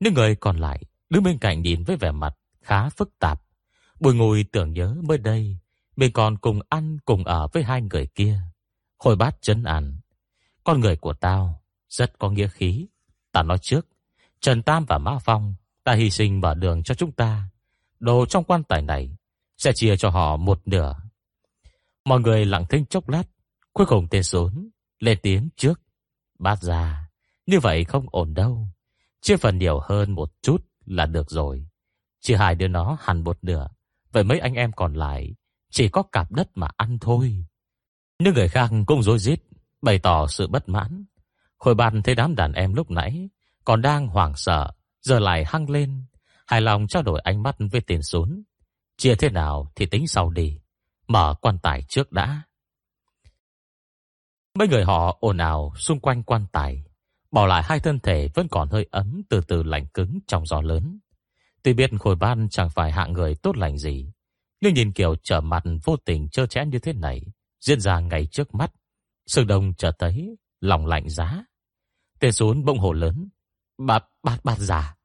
Những người còn lại đứng bên cạnh nhìn với vẻ mặt khá phức tạp. Bùi ngùi tưởng nhớ mới đây, mình còn cùng ăn cùng ở với hai người kia. Hồi bát chấn ăn. Con người của tao rất có nghĩa khí. Ta nói trước, Trần Tam và Mã Phong đã hy sinh mở đường cho chúng ta. Đồ trong quan tài này sẽ chia cho họ một nửa. Mọi người lặng thinh chốc lát, cuối cùng tên rốn lên tiếng trước. Bát ra, như vậy không ổn đâu. Chia phần nhiều hơn một chút là được rồi. Chia hai đứa nó hẳn một nửa. Vậy mấy anh em còn lại chỉ có cạp đất mà ăn thôi. Những người khác cũng rối rít, bày tỏ sự bất mãn. Khôi bàn thấy đám đàn em lúc nãy còn đang hoảng sợ, giờ lại hăng lên, hài lòng trao đổi ánh mắt với tiền xuống. Chia thế nào thì tính sau đi, mở quan tài trước đã. Mấy người họ ồn ào xung quanh quan tài, bỏ lại hai thân thể vẫn còn hơi ấm từ từ lạnh cứng trong gió lớn. Tuy biết khôi ban chẳng phải hạng người tốt lành gì, nhưng nhìn kiểu trở mặt vô tình trơ chẽn như thế này, diễn ra ngay trước mắt, Sương Đông trở thấy lòng lạnh giá. Tên xuống bông hồ lớn, bạt bạt bạt giả,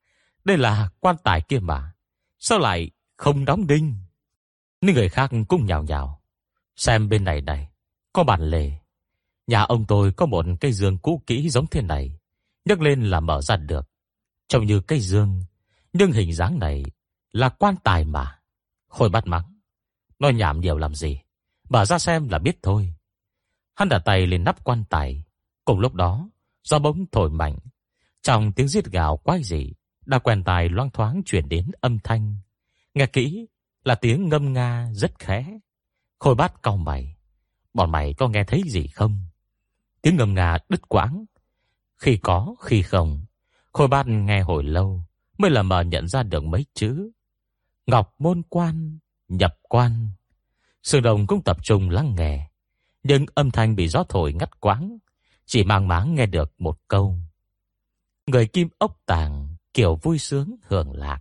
đây là quan tài kia mà, sao lại không đóng đinh? Những người khác cũng nhào nhào, xem bên này này, có bản lề. Nhà ông tôi có một cây giường cũ kỹ giống thế này, nhấc lên là mở ra được. Trông như cây dương, nhưng hình dáng này là quan tài mà. Khôi bắt mắng. Nói nhảm nhiều làm gì. Bà ra xem là biết thôi. Hắn đặt tay lên nắp quan tài. Cùng lúc đó, do bỗng thổi mạnh. Trong tiếng giết gào quái dị, đã quen tài loang thoáng chuyển đến âm thanh. Nghe kỹ là tiếng ngâm nga rất khẽ. Khôi bát cau mày. Bọn mày có nghe thấy gì không? Tiếng ngâm nga đứt quãng. Khi có, khi không. Khôi bát nghe hồi lâu mới là mờ nhận ra được mấy chữ. Ngọc môn quan, nhập quan. Sương Đồng cũng tập trung lắng nghe, nhưng âm thanh bị gió thổi ngắt quãng, chỉ mang máng nghe được một câu. Người kim ốc tàng, kiểu vui sướng hưởng lạc.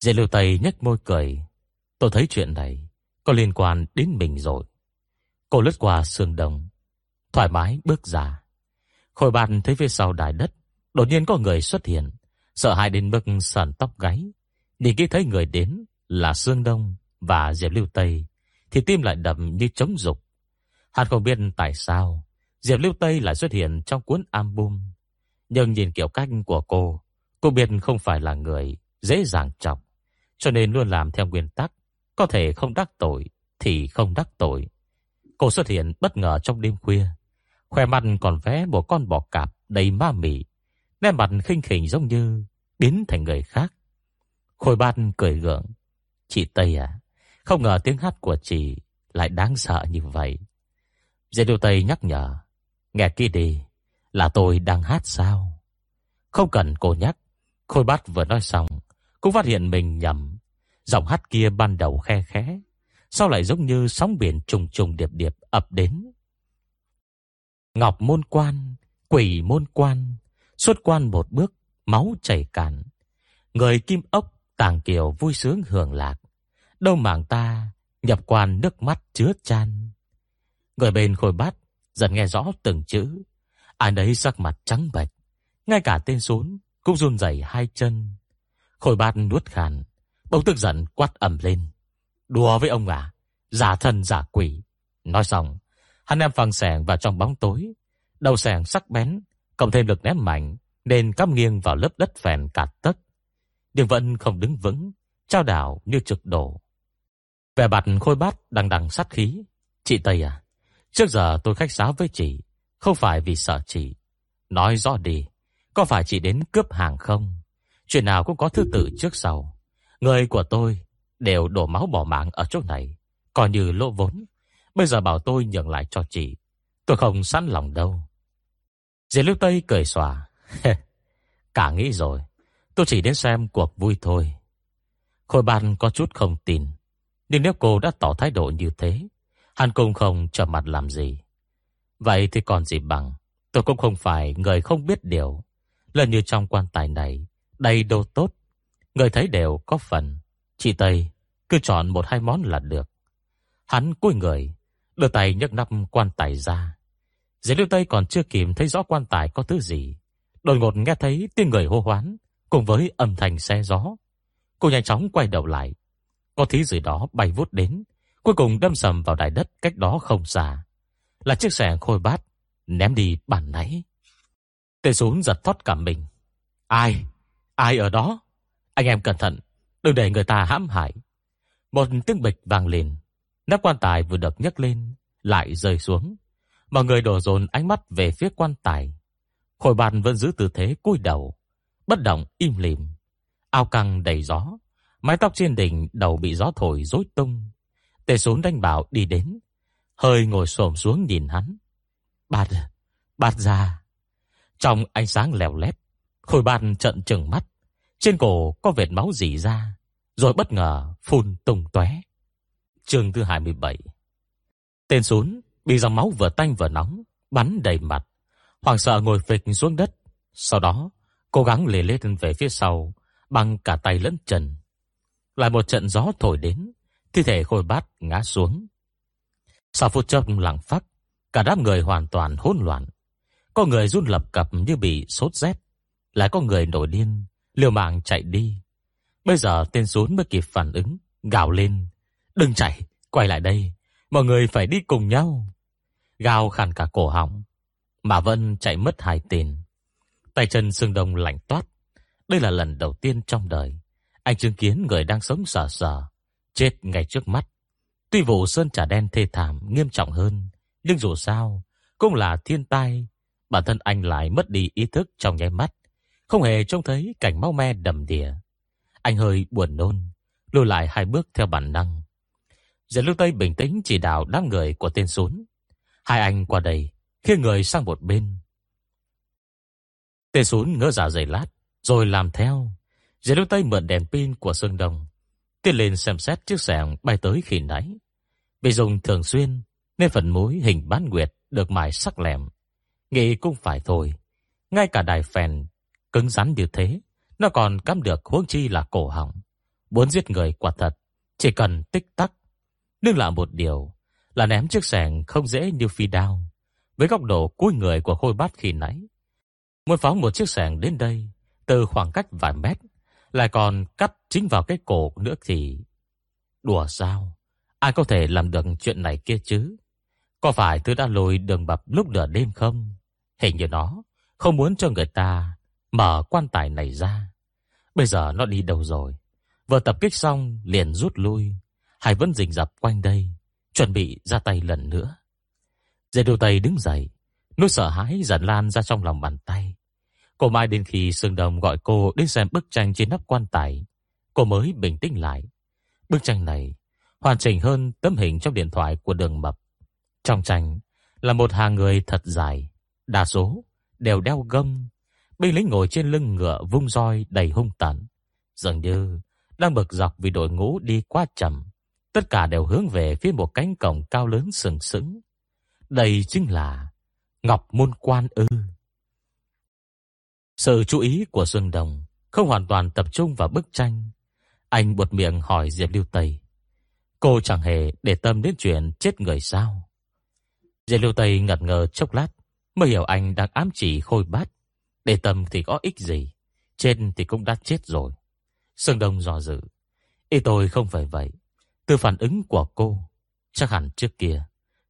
Dê lưu Tây nhếch môi cười. Tôi thấy chuyện này có liên quan đến mình rồi. Cô lướt qua sương đồng, thoải mái bước ra. Khôi bàn thấy phía sau đài đất, đột nhiên có người xuất hiện, sợ hãi đến mức sờn tóc gáy. Nhìn kỹ thấy người đến là Sương Đông và Diệp Lưu Tây, thì tim lại đập như trống dục. Hắn không biết tại sao Diệp Lưu Tây lại xuất hiện trong cuốn album. Nhưng nhìn kiểu cách của cô, cô biết không phải là người dễ dàng chọc, cho nên luôn làm theo nguyên tắc, có thể không đắc tội thì không đắc tội. Cô xuất hiện bất ngờ trong đêm khuya, khoe mặt còn vẽ một con bò cạp đầy ma mị, nét mặt khinh khỉnh giống như biến thành người khác. Khôi ban cười gượng. Chị Tây à, không ngờ tiếng hát của chị lại đáng sợ như vậy. Dê Đô Tây nhắc nhở. Nghe kỹ đi, là tôi đang hát sao? Không cần cô nhắc. Khôi bát vừa nói xong, cũng phát hiện mình nhầm. Giọng hát kia ban đầu khe khẽ, sau lại giống như sóng biển trùng trùng điệp điệp ập đến. Ngọc môn quan, quỷ môn quan, xuất quan một bước, máu chảy cạn. Người kim ốc tàng kiều vui sướng hưởng lạc. Đâu mảng ta nhập quan nước mắt chứa chan. Người bên khôi bát dần nghe rõ từng chữ. Ai đấy sắc mặt trắng bệch, ngay cả tên xuống cũng run rẩy hai chân. Khôi bát nuốt khàn, bỗng tức giận quát ầm lên. Đùa với ông à, giả thần giả quỷ. Nói xong, hắn em phăng sẻng vào trong bóng tối. Đầu sẻng sắc bén, cộng thêm lực ném mạnh, nên cắm nghiêng vào lớp đất phèn cạt tấc. Nhưng vẫn không đứng vững, trao đảo như trực đổ. Vẻ mặt khôi bát đằng đằng sát khí, Chị Tây à, trước giờ tôi khách sáo với chị, không phải vì sợ chị. Nói rõ đi, có phải chị đến cướp hàng không? Chuyện nào cũng có thứ tự trước sau. Người của tôi đều đổ máu bỏ mạng ở chỗ này, coi như lỗ vốn. Bây giờ bảo tôi nhường lại cho chị, tôi không sẵn lòng đâu. Diệp Lưu Tây cười xòa. Cả nghĩ rồi, tôi chỉ đến xem cuộc vui thôi. Khôi ban có chút không tin, nhưng nếu cô đã tỏ thái độ như thế, hắn cũng không trở mặt làm gì. Vậy thì còn gì bằng, tôi cũng không phải người không biết điều. Lần như trong quan tài này, đầy đồ tốt, người thấy đều có phần. Chị Tây cứ chọn một hai món là được. Hắn cúi người, đưa tay nhấc nắp quan tài ra. Dưới lưu Tây còn chưa kịp thấy rõ quan tài có thứ gì. Đột ngột nghe thấy tiếng người hô hoán, cùng với âm thanh xe gió. Cô nhanh chóng quay đầu lại. Có thứ gì đó bay vút đến, cuối cùng đâm sầm vào đài đất cách đó không xa. Là chiếc xe khôi bát, ném đi bản nãy. Tê xuống giật thoát cả mình. Ai? Ai ở đó? Anh em cẩn thận, đừng để người ta hãm hại. Một tiếng bịch vang lên, nắp quan tài vừa được nhấc lên, lại rơi xuống. Mọi người đổ dồn ánh mắt về phía quan tài. Khôi bàn vẫn giữ tư thế cúi đầu, bất động im lìm. Ao căng đầy gió, mái tóc trên đỉnh đầu bị gió thổi rối tung. Tề xuống đánh bảo đi đến, hơi ngồi xổm xuống nhìn hắn. Bạt, bạt ra. Trong ánh sáng lèo lét, khôi bàn trận trừng mắt. Trên cổ có vệt máu dì ra, rồi bất ngờ phun tung tóe. Chương thứ 27 Tên xuống bị dòng máu vừa tanh vừa nóng, bắn đầy mặt. Hoàng sợ ngồi phịch xuống đất. Sau đó, cố gắng lề lết về phía sau, bằng cả tay lẫn chân. Lại một trận gió thổi đến, thi thể khôi bát ngã xuống. Sau phút chốc lặng phát, cả đám người hoàn toàn hỗn loạn. Có người run lập cập như bị sốt rét, lại có người nổi điên, liều mạng chạy đi. Bây giờ tên xuống mới kịp phản ứng, gào lên. Đừng chạy, quay lại đây, mọi người phải đi cùng nhau. Gào khàn cả cổ họng, mà Vân chạy mất hai tên. Tay chân xương đông lạnh toát. Đây là lần đầu tiên trong đời anh chứng kiến người đang sống sờ sờ chết ngay trước mắt. Tuy vụ sơn trà đen thê thảm nghiêm trọng hơn, nhưng dù sao cũng là thiên tai. Bản thân anh lại mất đi ý thức trong nháy mắt, không hề trông thấy cảnh máu me đầm đìa. Anh hơi buồn nôn, lùi lại hai bước theo bản năng. Giờ lưu Tây bình tĩnh chỉ đạo đám người của tên sún. Hai anh qua đây, khi người sang một bên. Tên sún ngỡ dạ giả giày lát, rồi làm theo. Giờ lưu tay mượn đèn pin của Sơn Đồng, tiến lên xem xét chiếc sẻng bay tới khi nãy. Vì dùng thường xuyên, nên phần mối hình bán nguyệt được mài sắc lẹm. Nghĩ cũng phải thôi. Ngay cả đài phèn cứng rắn như thế, nó còn cắm được huống chi là cổ họng. Muốn giết người quả thật, chỉ cần tích tắc. Nhưng là một điều, là ném chiếc sẻng không dễ như phi đao. Với góc độ cúi người của khôi bát khi nãy, muốn phóng một chiếc sẻng đến đây, từ khoảng cách vài mét, lại còn cắt chính vào cái cổ nữa thì... Đùa sao? Ai có thể làm được chuyện này kia chứ? Có phải thứ đã lùi đường bập lúc nửa đêm không? Hình như nó không muốn cho người ta mở quan tài này ra. Bây giờ nó đi đâu rồi? Vừa tập kích xong liền rút lui, hay vẫn rình rập quanh đây, chuẩn bị ra tay lần nữa. Dây đầu tay đứng dậy, nỗi sợ hãi dần lan ra trong lòng bàn tay. Cô mai đến khi Sương Đồng gọi cô đến xem bức tranh trên nắp quan tài, cô mới bình tĩnh lại. Bức tranh này hoàn chỉnh hơn tấm hình trong điện thoại của đường mập. Trong tranh là một hàng người thật dài, đa số đều đeo gông. Binh lính ngồi trên lưng ngựa vung roi đầy hung tận, dường như đang bực dọc vì đội ngũ đi quá chậm. Tất cả đều hướng về phía một cánh cổng cao lớn sừng sững. Đây chính là Ngọc Môn Quan ư. Sự chú ý của Xuân Đồng không hoàn toàn tập trung vào bức tranh. Anh buột miệng hỏi Diệp Lưu Tây. Cô chẳng hề để tâm đến chuyện chết người sao. Diệp Lưu Tây ngật ngờ chốc lát mới hiểu anh đang ám chỉ khôi bát. Để tâm thì có ích gì. trên thì cũng đã chết rồi. Sương Đông dò dự. Ý tôi không phải vậy. Từ phản ứng của cô, chắc hẳn trước kia,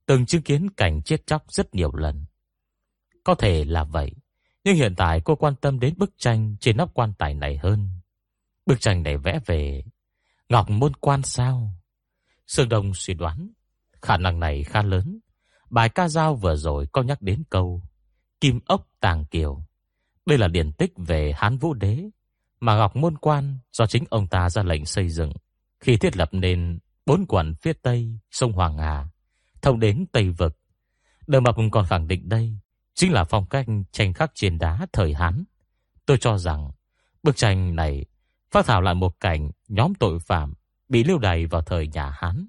từng chứng kiến cảnh chết chóc rất nhiều lần. Có thể là vậy. Nhưng hiện tại cô quan tâm đến bức tranh trên nắp quan tài này hơn. Bức tranh này vẽ về Ngọc Môn Quan sao? Sương Đông suy đoán. Khả năng này khá lớn. Bài ca dao vừa rồi có nhắc đến câu Kim ốc tàng kiều. Đây là điển tích về Hán Vũ Đế mà Ngọc Môn Quan do chính ông ta ra lệnh xây dựng khi thiết lập nên bốn quận phía tây sông Hoàng Hà, thông đến Tây Vực. Đờ Mập còn khẳng định đây chính là phong cách tranh khắc trên đá thời Hán. Tôi cho rằng bức tranh này phát thảo lại một cảnh nhóm tội phạm bị lưu đày vào thời nhà Hán.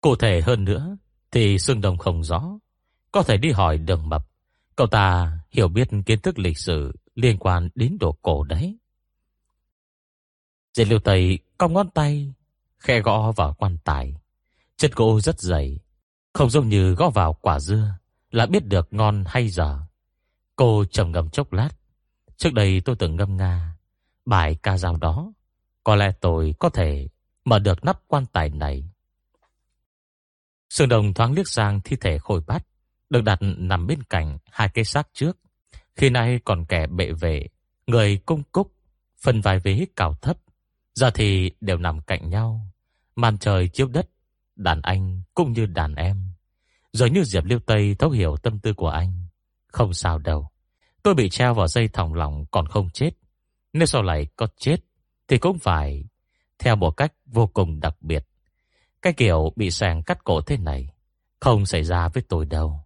Cụ thể hơn nữa thì Sương Đồng không rõ, có thể đi hỏi Đường Mập. Cậu ta hiểu biết kiến thức lịch sử liên quan đến đồ cổ đấy. Diệt Lưu Tây cong ngón tay, khe gõ vào quan tài. Chất gỗ rất dày, không giống như gõ vào quả dưa là biết được ngon hay dở. Cô trầm ngâm chốc lát. Trước đây tôi từng ngâm nga bài ca dao đó. Có lẽ tôi có thể mở được nắp quan tài này. Sương đồng thoáng liếc sang thi thể khôi bát, được đặt nằm bên cạnh hai cây xác trước. Khi nay còn kẻ bệ vệ, người cung cúc, phần vài vế cào thấp, giờ thì đều nằm cạnh nhau. Màn trời chiếu đất, đàn anh cũng như đàn em. Rồi như Diệp Liêu Tây thấu hiểu tâm tư của anh. Không sao đâu. Tôi bị treo vào dây thòng lòng còn không chết. Nếu sau này có chết, thì cũng phải theo một cách vô cùng đặc biệt. Cái kiểu bị sàng cắt cổ thế này, không xảy ra với tôi đâu.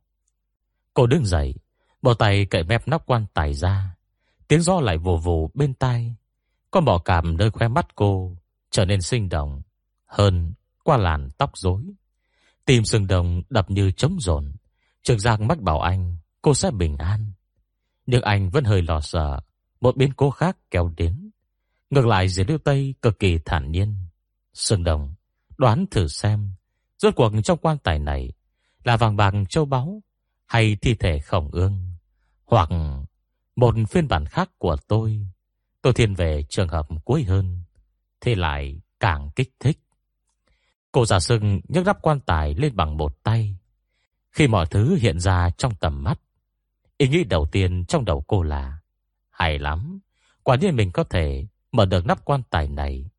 Cô đứng dậy, bỏ tay cậy mép nắp quan tài ra. Tiếng gió lại vù vù bên tai. Con bọ cảm nơi khóe mắt cô trở nên sinh động hơn qua làn tóc rối. Tim sừng đồng đập như trống rộn. Trường Giang mắt bảo anh, cô sẽ bình an. Nhưng anh vẫn hơi lo sợ, một biến cố khác kéo đến. Ngược lại Diệp Lưu Tây cực kỳ thản nhiên. Sừng đồng, đoán thử xem, rốt cuộc trong quan tài này là vàng bạc châu báu hay thi thể khổng ương hoặc một phiên bản khác của tôi. Tôi thiên về trường hợp cuối hơn. Thế lại càng kích thích. Cô giả sưng nhấc nắp quan tài lên bằng một tay. Khi mọi thứ hiện ra trong tầm mắt, ý nghĩ đầu tiên trong đầu cô là hay lắm, quả nhiên mình có thể mở được nắp quan tài này.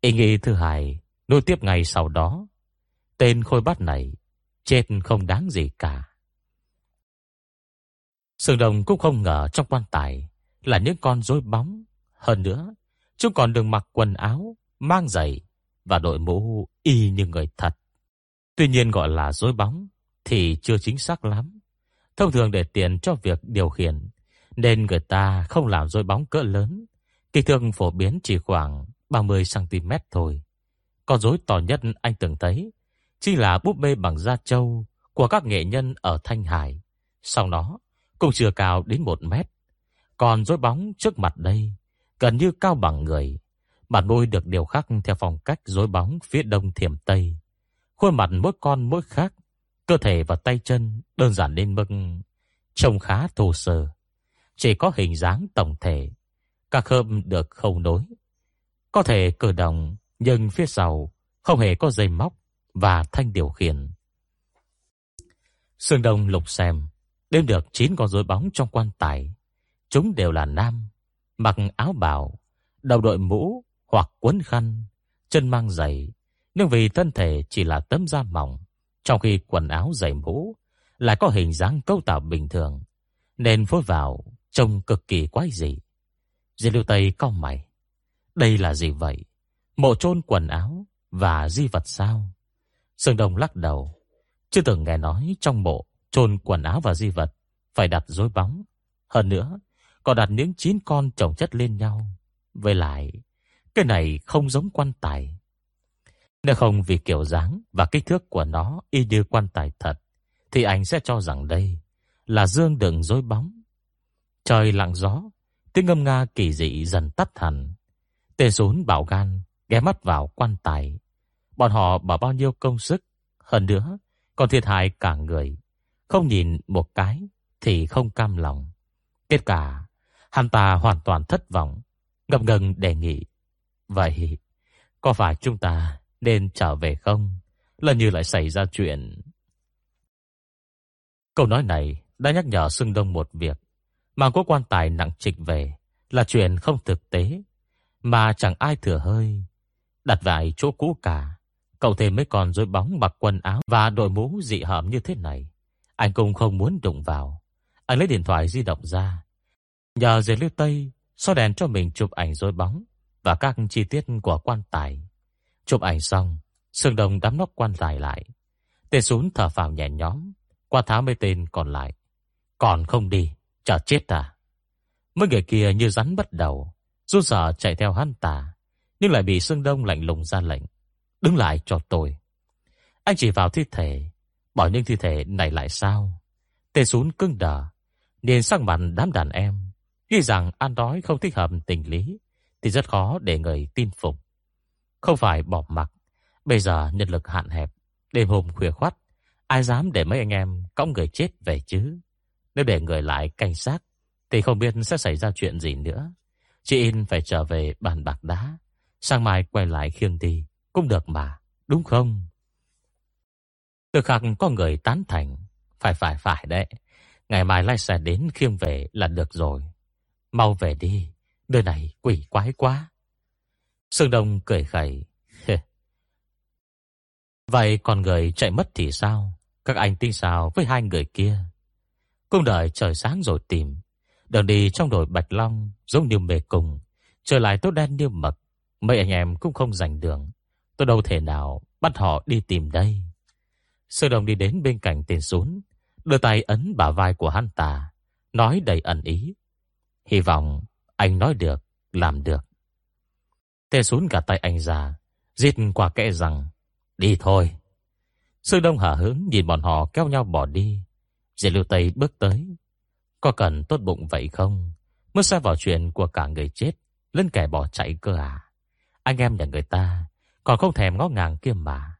Ý nghĩ thứ hai, nối tiếp ngày sau đó, tên khôi bát này chết không đáng gì cả. Sương Đồng cũng không ngờ trong quan tài là những con rối bóng. Hơn nữa, chúng còn được mặc quần áo, mang giày và đội mũ y như người thật. Tuy nhiên gọi là rối bóng thì chưa chính xác lắm. Thông thường để tiền cho việc điều khiển, nên người ta không làm rối bóng cỡ lớn. Kích thước phổ biến chỉ khoảng 30cm thôi. Con rối to nhất anh từng thấy chỉ là búp bê bằng da trâu của các nghệ nhân ở Thanh Hải. Sau đó, cũng chưa cao đến 1 mét. Còn rối bóng trước mặt đây gần như cao bằng người. Mặt môi được điều khắc theo phong cách rối bóng phía đông thiểm tây. Khuôn mặt mỗi con mỗi khác, cơ thể và tay chân đơn giản đến mức trông khá thô sơ, chỉ có hình dáng tổng thể, các khớp được khâu nối. Có thể cử động, nhưng phía sau không hề có dây móc và thanh điều khiển. Sương Đông lục xem, đêm được 9 con rối bóng trong quan tài. Chúng đều là nam, mặc áo bào, đầu đội mũ hoặc quấn khăn, chân mang giày, nhưng vì thân thể chỉ là tấm da mỏng, trong khi quần áo giày mũ lại có hình dáng cấu tạo bình thường, nên phối vào trông cực kỳ quái dị. Di Lưu Tây cau mày, đây là gì vậy? Mộ chôn quần áo và di vật sao? Sương Đông lắc đầu, chưa từng nghe nói trong mộ chôn quần áo và di vật phải đặt rối bóng. Hơn nữa, còn đặt những chín con chồng chất lên nhau. Với lại, cái này không giống quan tài. Nếu không vì kiểu dáng và kích thước của nó y như quan tài thật, thì anh sẽ cho rằng đây là dương đựng dối bóng. Trời lặng gió, tiếng ngâm nga kỳ dị dần tắt hẳn. tê sún bảo gan ghé mắt vào quan tài. Bọn họ bỏ bao nhiêu công sức, hơn nữa còn thiệt hại cả người. Không nhìn một cái thì không cam lòng. Kết quả, hắn ta hoàn toàn thất vọng, ngập ngừng đề nghị. Vậy, có phải chúng ta nên trở về không? Lần như lại xảy ra chuyện. Câu nói này đã nhắc nhở Sương Đông một việc. Mang có quan tài nặng trịch về là chuyện không thực tế, mà chẳng ai thừa hơi. Đặt vài chỗ cũ cả, Cậu thêm mấy con rối bóng mặc quần áo Và đội mũ dị hợm như thế này Anh cũng không muốn đụng vào Anh lấy điện thoại di động ra Nhờ dệt lưu tây so đèn cho mình chụp ảnh rối bóng và các chi tiết của quan tài. Chụp ảnh xong Sương đồng đắm nóc quan tài lại. Tề Sún thở phào nhẹ nhõm Qua tháo mấy tên còn lại. Còn không đi, chờ chết à? Mấy người kia như rắn bắt đầu Rút sợ chạy theo hắn ta Nhưng lại bị Sương Đông lạnh lùng ra lệnh. Đứng lại cho tôi. Anh chỉ vào thi thể Bỏ những thi thể này lại sao? Tề Sún cưng đờ Nhìn sang mặt đám đàn em Nghĩ rằng ăn đói không thích hợp tình lý. Thì rất khó để người tin phục. Không phải bỏ mặc, Bây giờ nhân lực hạn hẹp, Đêm hôm khuya khoắt, Ai dám để mấy anh em cõng người chết về chứ? Nếu để người lại canh xác, Thì không biết sẽ xảy ra chuyện gì nữa. Chị In phải trở về bàn bạc đá, Sang mai quay lại khiêng đi, Cũng được mà, Đúng không? Từ khắc có người tán thành, Phải phải phải đấy, Ngày mai lái xe đến khiêng về là được rồi. Mau về đi. Nơi này quỷ quái quá. Sương Đông cười khẩy. Vậy còn người chạy mất thì sao? Các anh tin sao với hai người kia? Cũng đợi trời sáng rồi tìm. Đường đi trong đồi Bạch Long, Giống như mề cùng Trở lại tốt đen như mật Mấy anh em cũng không giành đường. Tôi đâu thể nào bắt họ đi tìm đây. Sương Đồng đi đến bên cạnh tiền xuống Đưa tay ấn bả vai của hắn ta, Nói đầy ẩn ý. Hy vọng anh nói được, Làm được. Tê xuống cả tay anh ra, Giết qua kẽ rằng, Đi thôi. Sư Đông hả hứng nhìn bọn họ kéo nhau bỏ đi. Diệt Lưu Tây bước tới. Có cần tốt bụng vậy không? Mới xa vào chuyện của cả người chết Lên kẻ bỏ chạy cơ à? Anh em nhà người ta, Còn không thèm ngó ngàng kia mà.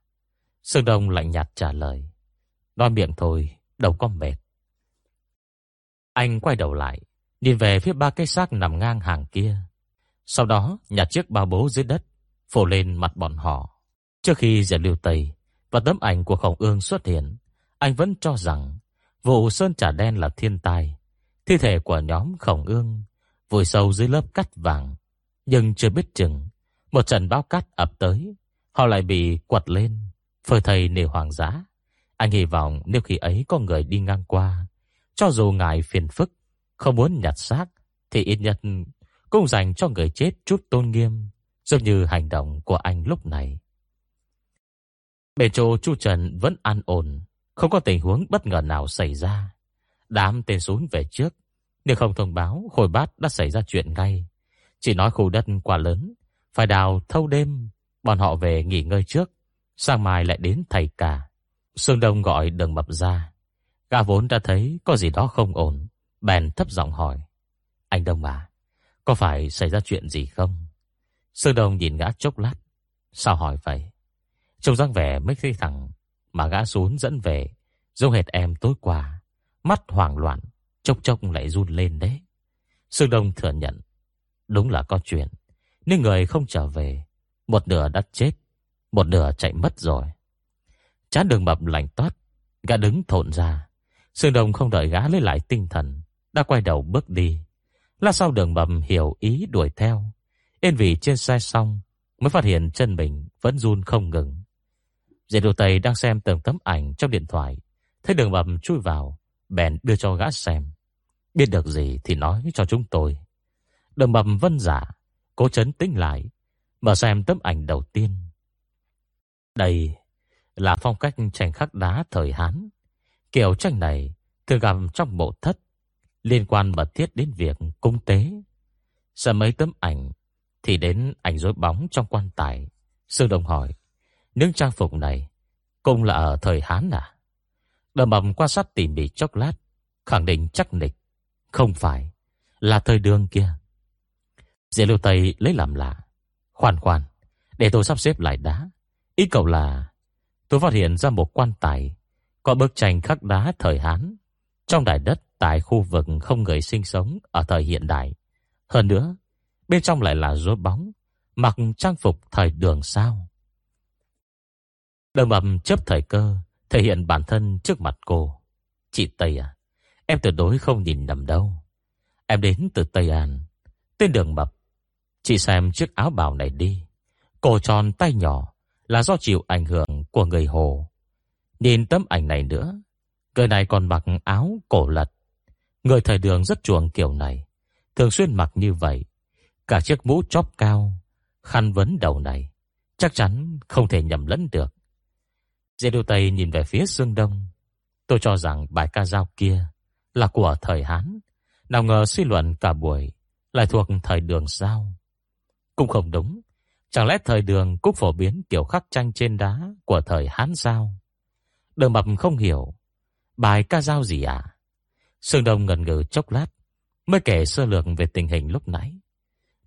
Sương Đông lạnh nhạt trả lời. Nói miệng thôi, Đâu có mệt. Anh quay đầu lại. Nhìn về phía ba cái xác nằm ngang hàng kia. Sau đó, nhặt chiếc bao bố dưới đất Phủ lên mặt bọn họ. Trước khi Diệp Lưu Tây, Và tấm ảnh của Khổng Ương xuất hiện, Anh vẫn cho rằng Vụ Sơn Trà Đen là thiên tai. Thi thể của nhóm Khổng Ương Vùi sâu dưới lớp cắt vàng, Nhưng chưa biết chừng, Một trận báo cắt ập tới, Họ lại bị quật lên, Phơi thầy nề hoàng giá. Anh hy vọng nếu khi ấy có người đi ngang qua, Cho dù ngài phiền phức không muốn nhặt xác Thì ít nhất cũng dành cho người chết chút tôn nghiêm, Giống như hành động của anh lúc này. Bề chỗ Chu Trần vẫn an ổn, Không có tình huống bất ngờ nào xảy ra. Đám tên xuống về trước, nếu không thông báo Khôi bát đã xảy ra chuyện ngay. Chỉ nói khu đất quá lớn, Phải đào thâu đêm, Bọn họ về nghỉ ngơi trước, Sang mai lại đến thầy cả. Sương Đông gọi đường mập ra. Gã vốn đã thấy có gì đó không ổn. Bèn thấp giọng hỏi, Anh Đông à Có phải xảy ra chuyện gì không? Sương Đông nhìn gã chốc lát, Sao hỏi vậy? Trông dáng vẻ mấy cái thằng Mà gã xuống dẫn về Giống hệt em tối qua, Mắt hoảng loạn, Chốc chốc lại run lên đấy. Sương Đông thừa nhận, Đúng là có chuyện Nếu người không trở về, Một nửa đã chết, Một nửa chạy mất rồi. Chán đường mập lạnh toát, Gã đứng thộn ra. Sương Đông không đợi gã lấy lại tinh thần đã quay đầu bước đi Là sau đường bầm hiểu ý đuổi theo Yên vì trên xe xong Mới phát hiện chân mình vẫn run không ngừng Dì đồ Tây đang xem từng tấm ảnh trong điện thoại. Thấy đường mầm chui vào, bèn đưa cho gã xem. Biết được gì thì nói cho chúng tôi. Đường mầm vân giả, cố chấn tĩnh lại, mở xem tấm ảnh đầu tiên. Đây là phong cách tranh khắc đá thời Hán. Kiểu tranh này thường gặp trong bộ thất, liên quan mật thiết đến việc cung tế. Xem mấy tấm ảnh thì đến ảnh rối bóng trong quan tài. Sư Đồng hỏi, những trang phục này cũng là ở thời Hán à? Đầm bầm quan sát tỉ mỉ chốc lát, khẳng định chắc nịch. Không phải, là thời đường kia. Diệp Lưu Tây lấy làm lạ. Khoan khoan, để tôi sắp xếp lại đá. Ý cậu là tôi phát hiện ra một quan tài có bức tranh khắc đá thời Hán trong đài đất tại khu vực không người sinh sống ở thời hiện đại. Hơn nữa, bên trong lại là rối bóng, mặc trang phục thời đường sao. Đường mập chấp thời cơ, thể hiện bản thân trước mặt cô. Chị Tây à, em tuyệt đối không nhìn nhầm đâu. Em đến từ Tây An. Tên đường mập. Chị xem chiếc áo bào này đi. Cổ tròn tay nhỏ, là do chịu ảnh hưởng của người Hồ. Nhìn tấm ảnh này nữa, người này còn mặc áo cổ lật. Người thời đường rất chuộng kiểu này, thường xuyên mặc như vậy. Cả chiếc mũ chóp cao, khăn vấn đầu này, chắc chắn không thể nhầm lẫn được. Dê đô Tây nhìn về phía xương đông. Tôi cho rằng bài ca dao kia là của thời Hán. Nào ngờ suy luận cả buổi lại thuộc thời đường sao. Cũng không đúng. Chẳng lẽ thời đường cũng phổ biến kiểu khắc tranh trên đá của thời Hán sao? Đường mập không hiểu. Bài ca dao gì à? Sương Đông ngần ngừ chốc lát mới kể sơ lược về tình hình lúc nãy.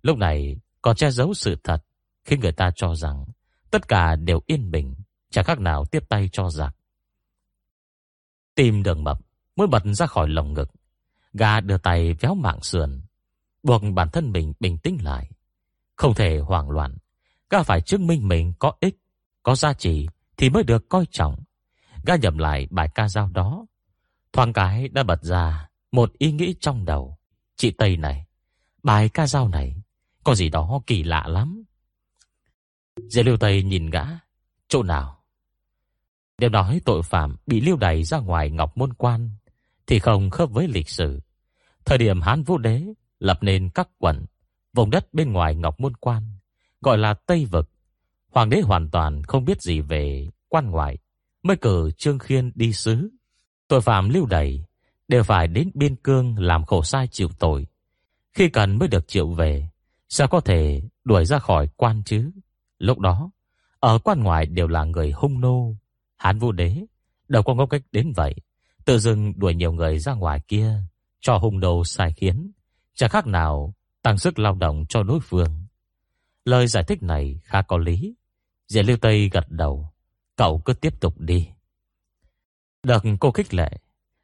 Lúc này còn che giấu sự thật khi người ta cho rằng tất cả đều yên bình, chẳng khác nào tiếp tay cho giặc. Tìm đường mập mới bật ra khỏi lồng ngực. Gà đưa tay véo mạng sườn, buộc bản thân mình bình tĩnh lại. Không thể hoảng loạn, gà phải chứng minh mình có ích, có giá trị thì mới được coi trọng. Gà nhầm lại bài ca dao đó. Thoáng cái đã bật ra một ý nghĩ trong đầu. Chị Tây này, bài ca dao này có gì đó kỳ lạ lắm. Dễ lưu Tây nhìn gã, chỗ nào? Nếu nói tội phạm bị lưu đày ra ngoài Ngọc Môn Quan thì không khớp với lịch sử. Thời điểm Hán Vũ Đế lập nên các quận, vùng đất bên ngoài Ngọc Môn Quan, gọi là Tây Vực. Hoàng đế hoàn toàn không biết gì về quan ngoại, mới cử Trương Khiên đi sứ. Tội phạm lưu đày đều phải đến biên cương làm khổ sai chịu tội. Khi cần mới được triệu về, sao có thể đuổi ra khỏi quan chứ? Lúc đó, ở quan ngoại đều là người hung nô. Hán Vũ Đế đâu có ngốc cách đến vậy. Tự dưng đuổi nhiều người ra ngoài kia, cho hung nô sai khiến. Chẳng khác nào tăng sức lao động cho đối phương. Lời giải thích này khá có lý. Diện Lưu Tây gật đầu. Cậu cứ tiếp tục đi. Được cô khích lệ.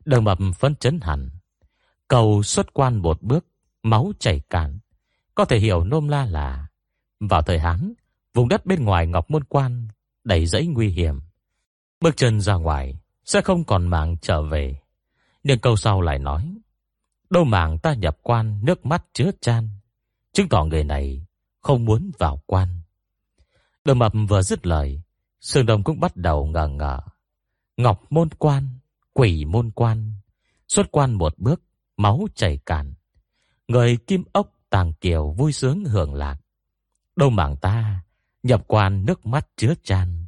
Đường mập phấn chấn hẳn. Cầu xuất quan một bước, máu chảy cạn. Có thể hiểu nôm la là vào thời Hán, vùng đất bên ngoài Ngọc Môn Quan đầy rẫy nguy hiểm. Bước chân ra ngoài sẽ không còn mạng trở về. Nhưng câu sau lại nói, đâu màng ta nhập quan nước mắt chứa chan, chứng tỏ người này không muốn vào quan. Đường mập vừa dứt lời, Sương đồng cũng bắt đầu ngờ ngờ. Ngọc môn quan, quỷ môn quan, xuất quan một bước, máu chảy cạn. Người kim ốc tàng kiều vui sướng hưởng lạc. Đâu màng ta, nhập quan nước mắt chứa chan.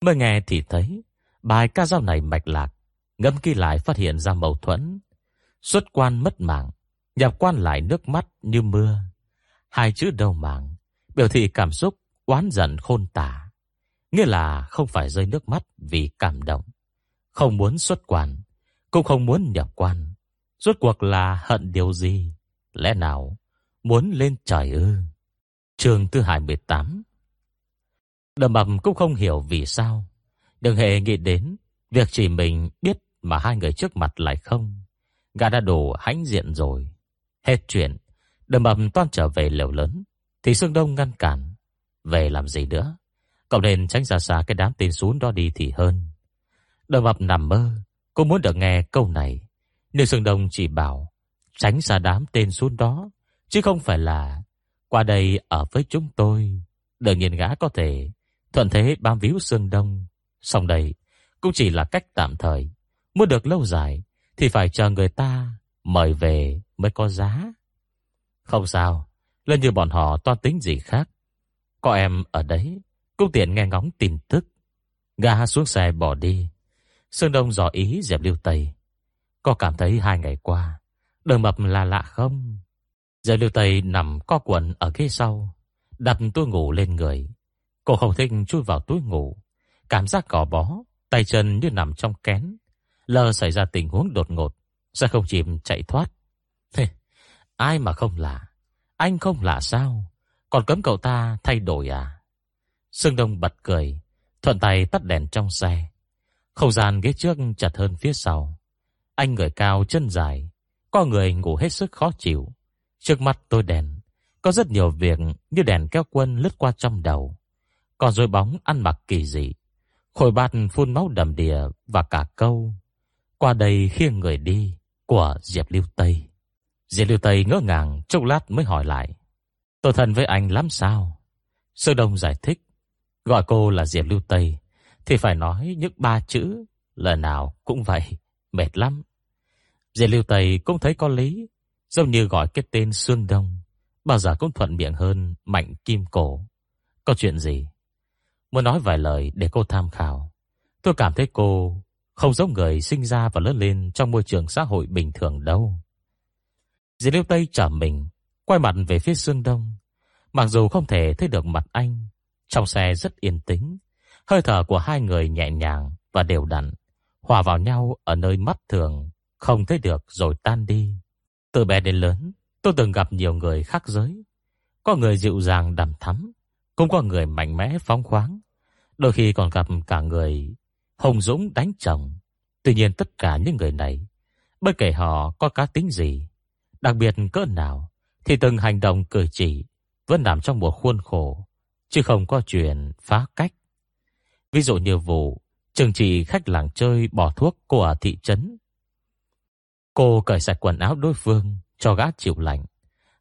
Mới nghe thì thấy, bài ca dao này mạch lạc, ngâm kỹ lại phát hiện ra mâu thuẫn. Xuất quan mất mạng, nhập quan lại nước mắt như mưa. Hai chữ đầu mạng, biểu thị cảm xúc oán giận khôn tả. Nghĩa là không phải rơi nước mắt vì cảm động. Không muốn xuất quan, cũng không muốn nhập quan. Rốt cuộc là hận điều gì? Lẽ nào muốn lên trời ư? Trường Tư Hải 18 Đầm mầm cũng không hiểu vì sao. Đừng hề nghĩ đến việc chỉ mình biết mà hai người trước mặt lại không. Gã đã đổ hãnh diện rồi. Hết chuyện, đầm mầm toan trở về lều lớn. Thì Sương Đông ngăn cản. Về làm gì nữa? Cậu nên tránh xa xa cái đám tên xuống đó đi thì hơn. Đầm mập nằm mơ. Cô muốn được nghe câu này. Nhưng Sương Đông chỉ bảo tránh xa đám tên xuống đó. Chứ không phải là qua đây ở với chúng tôi. Đương nhiên gã có thể thuận thế bám víu Sương Đông. Xong đây cũng chỉ là cách tạm thời. Muốn được lâu dài thì phải chờ người ta mời về mới có giá. Không sao, lên như bọn họ toan tính gì khác. Có em ở đấy, cũng tiện nghe ngóng tin tức. Gã xuống xe bỏ đi. Sương Đông dò ý dẹp lưu Tây. Có cảm thấy hai ngày qua, đời mập là lạ không? Dẹp lưu Tây nằm co quần ở ghế sau, đặt túi ngủ lên người. Cô không thích chui vào túi ngủ. Cảm giác cỏ bó, tay chân như nằm trong kén. Lờ xảy ra tình huống đột ngột, sẽ không chìm chạy thoát. Thế, ai mà không lạ? Anh không lạ sao? Còn cấm cậu ta thay đổi à? Sương Đông bật cười, thuận tay tắt đèn trong xe. Không gian ghế trước chặt hơn phía sau. Anh người cao chân dài, có người ngủ hết sức khó chịu. Trước mắt tôi đèn, có rất nhiều việc như đèn kéo quân lướt qua trong đầu. Còn rồi bóng ăn mặc kỳ dị, khối bát phun máu đầm đìa và cả câu. Qua đây khiêng người đi của Diệp Lưu Tây. Diệp Lưu Tây ngỡ ngàng chốc lát mới hỏi lại. Tôi thân với anh lắm sao? Sơ Đông giải thích. Gọi cô là Diệp Lưu Tây thì phải nói những ba chữ, lần nào cũng vậy, mệt lắm. Diệp Lưu Tây cũng thấy có lý, giống như gọi cái tên Sương Đông, bao giờ cũng thuận miệng hơn Mạnh Kim Cổ. Có chuyện gì? Muốn nói vài lời để cô tham khảo. Tôi cảm thấy cô không giống người sinh ra và lớn lên trong môi trường xã hội bình thường đâu. Diệp Lưu Tây trở mình, quay mặt về phía Sương Đông. Mặc dù không thể thấy được mặt anh, trong xe rất yên tĩnh, hơi thở của hai người nhẹ nhàng và đều đặn, hòa vào nhau ở nơi mắt thường không thấy được rồi tan đi. Từ bé đến lớn, tôi từng gặp nhiều người khác giới, có người dịu dàng đằm thắm, cũng có người mạnh mẽ phóng khoáng, đôi khi còn gặp cả người hùng dũng đánh chồng. Tuy nhiên tất cả những người này, bất kể họ có cá tính gì, đặc biệt cỡ nào, thì từng hành động cử chỉ vẫn nằm trong một khuôn khổ, chứ không có chuyện phá cách. Ví dụ như vụ trừng trị khách làng chơi bỏ thuốc của thị trấn. Cô cởi sạch quần áo đối phương cho gã chịu lạnh.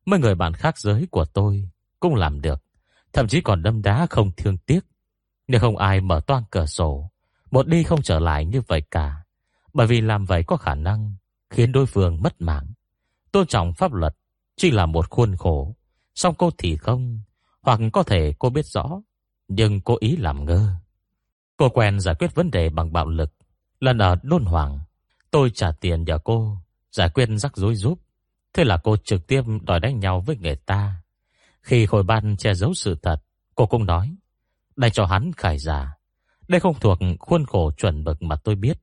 Mấy người bạn khác giới của tôi cũng làm được, thậm chí còn đâm đá không thương tiếc. Nếu không ai mở toan cửa sổ, một đi không trở lại như vậy cả. Bởi vì làm vậy có khả năng khiến đối phương mất mạng. Tôn trọng pháp luật chỉ là một khuôn khổ, song cô thì không, hoặc có thể cô biết rõ, nhưng cô ý làm ngơ. Cô quen giải quyết vấn đề bằng bạo lực. Lần ở Đôn Hoàng, tôi trả tiền nhờ cô giải quyết rắc rối giúp. Thế là cô trực tiếp đòi đánh nhau với người ta. Khi khối ban che giấu sự thật, cô cũng nói, đây cho hắn khải giả. Đây không thuộc khuôn khổ chuẩn mực mà tôi biết.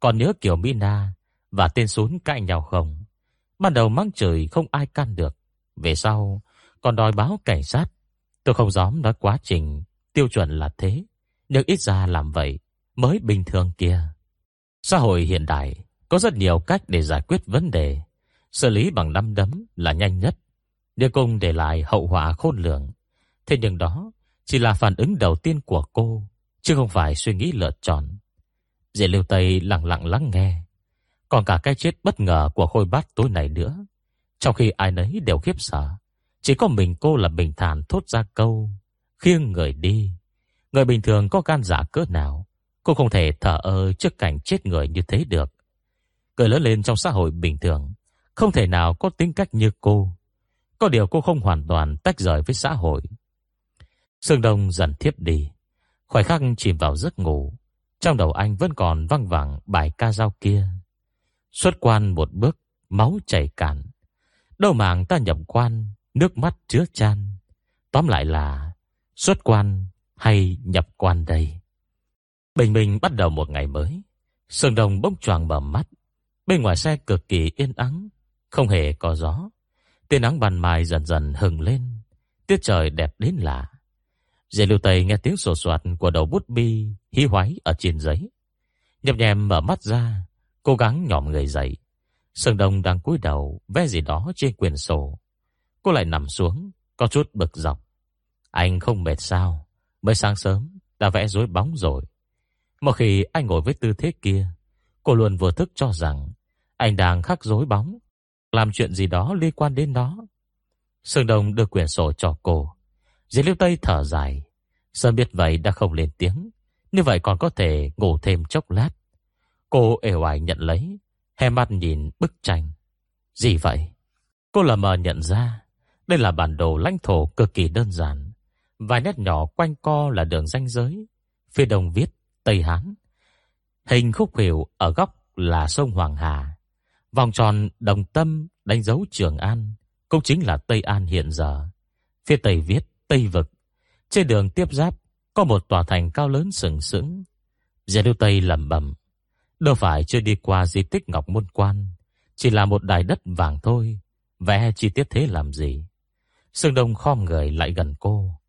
Còn nhớ kiểu Mina và tên sún cãi nhau không? Ban đầu mắng chửi không ai can được. Về sau, còn đòi báo cảnh sát. Tôi không dám nói quá trình, tiêu chuẩn là thế. Nhưng ít ra làm vậy mới bình thường kia. Xã hội hiện đại có rất nhiều cách để giải quyết vấn đề. Xử lý bằng năm đấm là nhanh nhất. Nhưng cùng để lại hậu họa khôn lường. Thế nhưng đó chỉ là phản ứng đầu tiên của cô, chứ không phải suy nghĩ lựa chọn. Dễ Lưu Tây lặng lặng lắng nghe. Còn cả cái chết bất ngờ của khôi bát tối này nữa. Trong khi ai nấy đều khiếp sợ. Chỉ có mình cô là bình thản thốt ra câu. Khiêng người đi. Người bình thường có gan giả cỡ nào, cô không thể thở ơ trước cảnh chết người như thế được. Người lớn lên trong xã hội bình thường, không thể nào có tính cách như cô. Có điều cô không hoàn toàn tách rời với xã hội. Sương Đông dần thiếp đi, khoảnh khắc chìm vào giấc ngủ. Trong đầu anh vẫn còn văng vẳng bài ca dao kia. Xuất quan một bước, máu chảy cạn. Đâu màng ta nhập quan, nước mắt chứa chan. Tóm lại là xuất quan hay nhập quan đây. Bình minh bắt đầu một ngày mới. Sương đồng bỗng choàng mở mắt. Bên ngoài xe cực kỳ yên ắng, không hề có gió. Tia nắng ban mai dần dần hừng lên. Tiết trời đẹp đến lạ. Dễ lưu tây nghe tiếng sổ soạt của đầu bút bi hí hoái ở trên giấy. Nhập nhèm mở mắt ra, cố gắng nhòm người dậy. Sương Đông đang cúi đầu vẽ gì đó trên quyển sổ. Cô lại nằm xuống, có chút bực dọc. Anh không mệt sao? Mới sáng sớm đã vẽ rối bóng rồi. Một khi anh ngồi với tư thế kia, cô luôn vừa thức cho rằng anh đang khắc rối bóng, làm chuyện gì đó liên quan đến nó. Sương Đông đưa quyển sổ cho cô. Diệp Liêu Tây thở dài. Sơn biết vậy đã không lên tiếng. Như vậy còn có thể ngủ thêm chốc lát. Cô ẻo hoài nhận lấy, hè mắt nhìn bức tranh. Gì vậy? Cô lờ mờ nhận ra, đây là bản đồ lãnh thổ cực kỳ đơn giản. Vài nét nhỏ quanh co là đường ranh giới. Phía đông viết Tây Hán. Hình khúc hiệu ở góc là sông Hoàng Hà. Vòng tròn đồng tâm đánh dấu Trường An, cũng chính là Tây An hiện giờ. Phía tây viết Tây Vực. Trên đường tiếp giáp có một tòa thành cao lớn sừng sững. Gia Đô Tây lầm bẩm, đâu phải chưa đi qua di tích Ngọc Môn Quan, chỉ là một đài đất vàng thôi, vẽ chi tiết thế làm gì? Sương Đông khom người lại gần cô,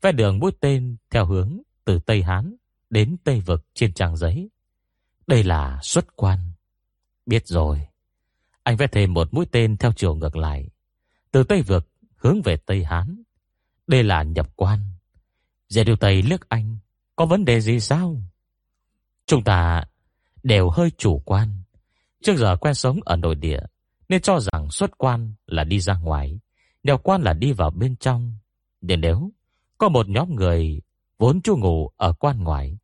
vẽ đường mũi tên theo hướng từ Tây Hán đến Tây Vực trên trang giấy. Đây là xuất quan. Biết rồi. Anh vẽ thêm một mũi tên theo chiều ngược lại. Từ Tây Vực hướng về Tây Hán. Đây là nhập quan. Dễ điều Tây liếc anh. Có vấn đề gì sao? Chúng ta đều hơi chủ quan. Trước giờ quen sống ở nội địa. Nên cho rằng xuất quan là đi ra ngoài. Nhập quan là đi vào bên trong. Để nếu có một nhóm người vốn chu ngủ ở quan ngoại.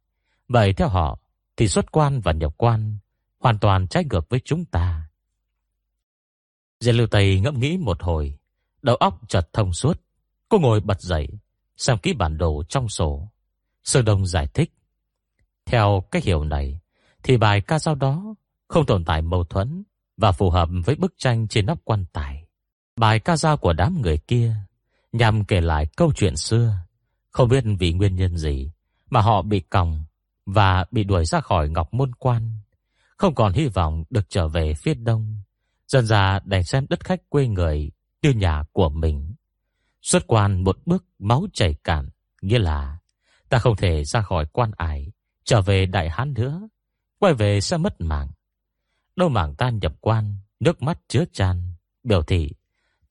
Vậy theo họ thì xuất quan và nhập quan hoàn toàn trái ngược với chúng ta. Diệp Lưu Tây ngẫm nghĩ một hồi, đầu óc chợt thông suốt. Cô ngồi bật dậy, xem kỹ bản đồ trong sổ. Sơ Đông giải thích. Theo cách hiểu này, thì bài ca dao đó không tồn tại mâu thuẫn và phù hợp với bức tranh trên nóc quan tài. Bài ca dao của đám người kia nhằm kể lại câu chuyện xưa, không biết vì nguyên nhân gì mà họ bị còng và bị đuổi ra khỏi Ngọc Môn Quan, không còn hy vọng được trở về phía đông, dần ra đành xem đất khách quê người như nhà của mình. Xuất quan một bước máu chảy cạn, nghĩa là ta không thể ra khỏi quan ải, trở về Đại Hán nữa, quay về sẽ mất mạng. Đâu mảng ta nhập quan, nước mắt chứa chan, biểu thị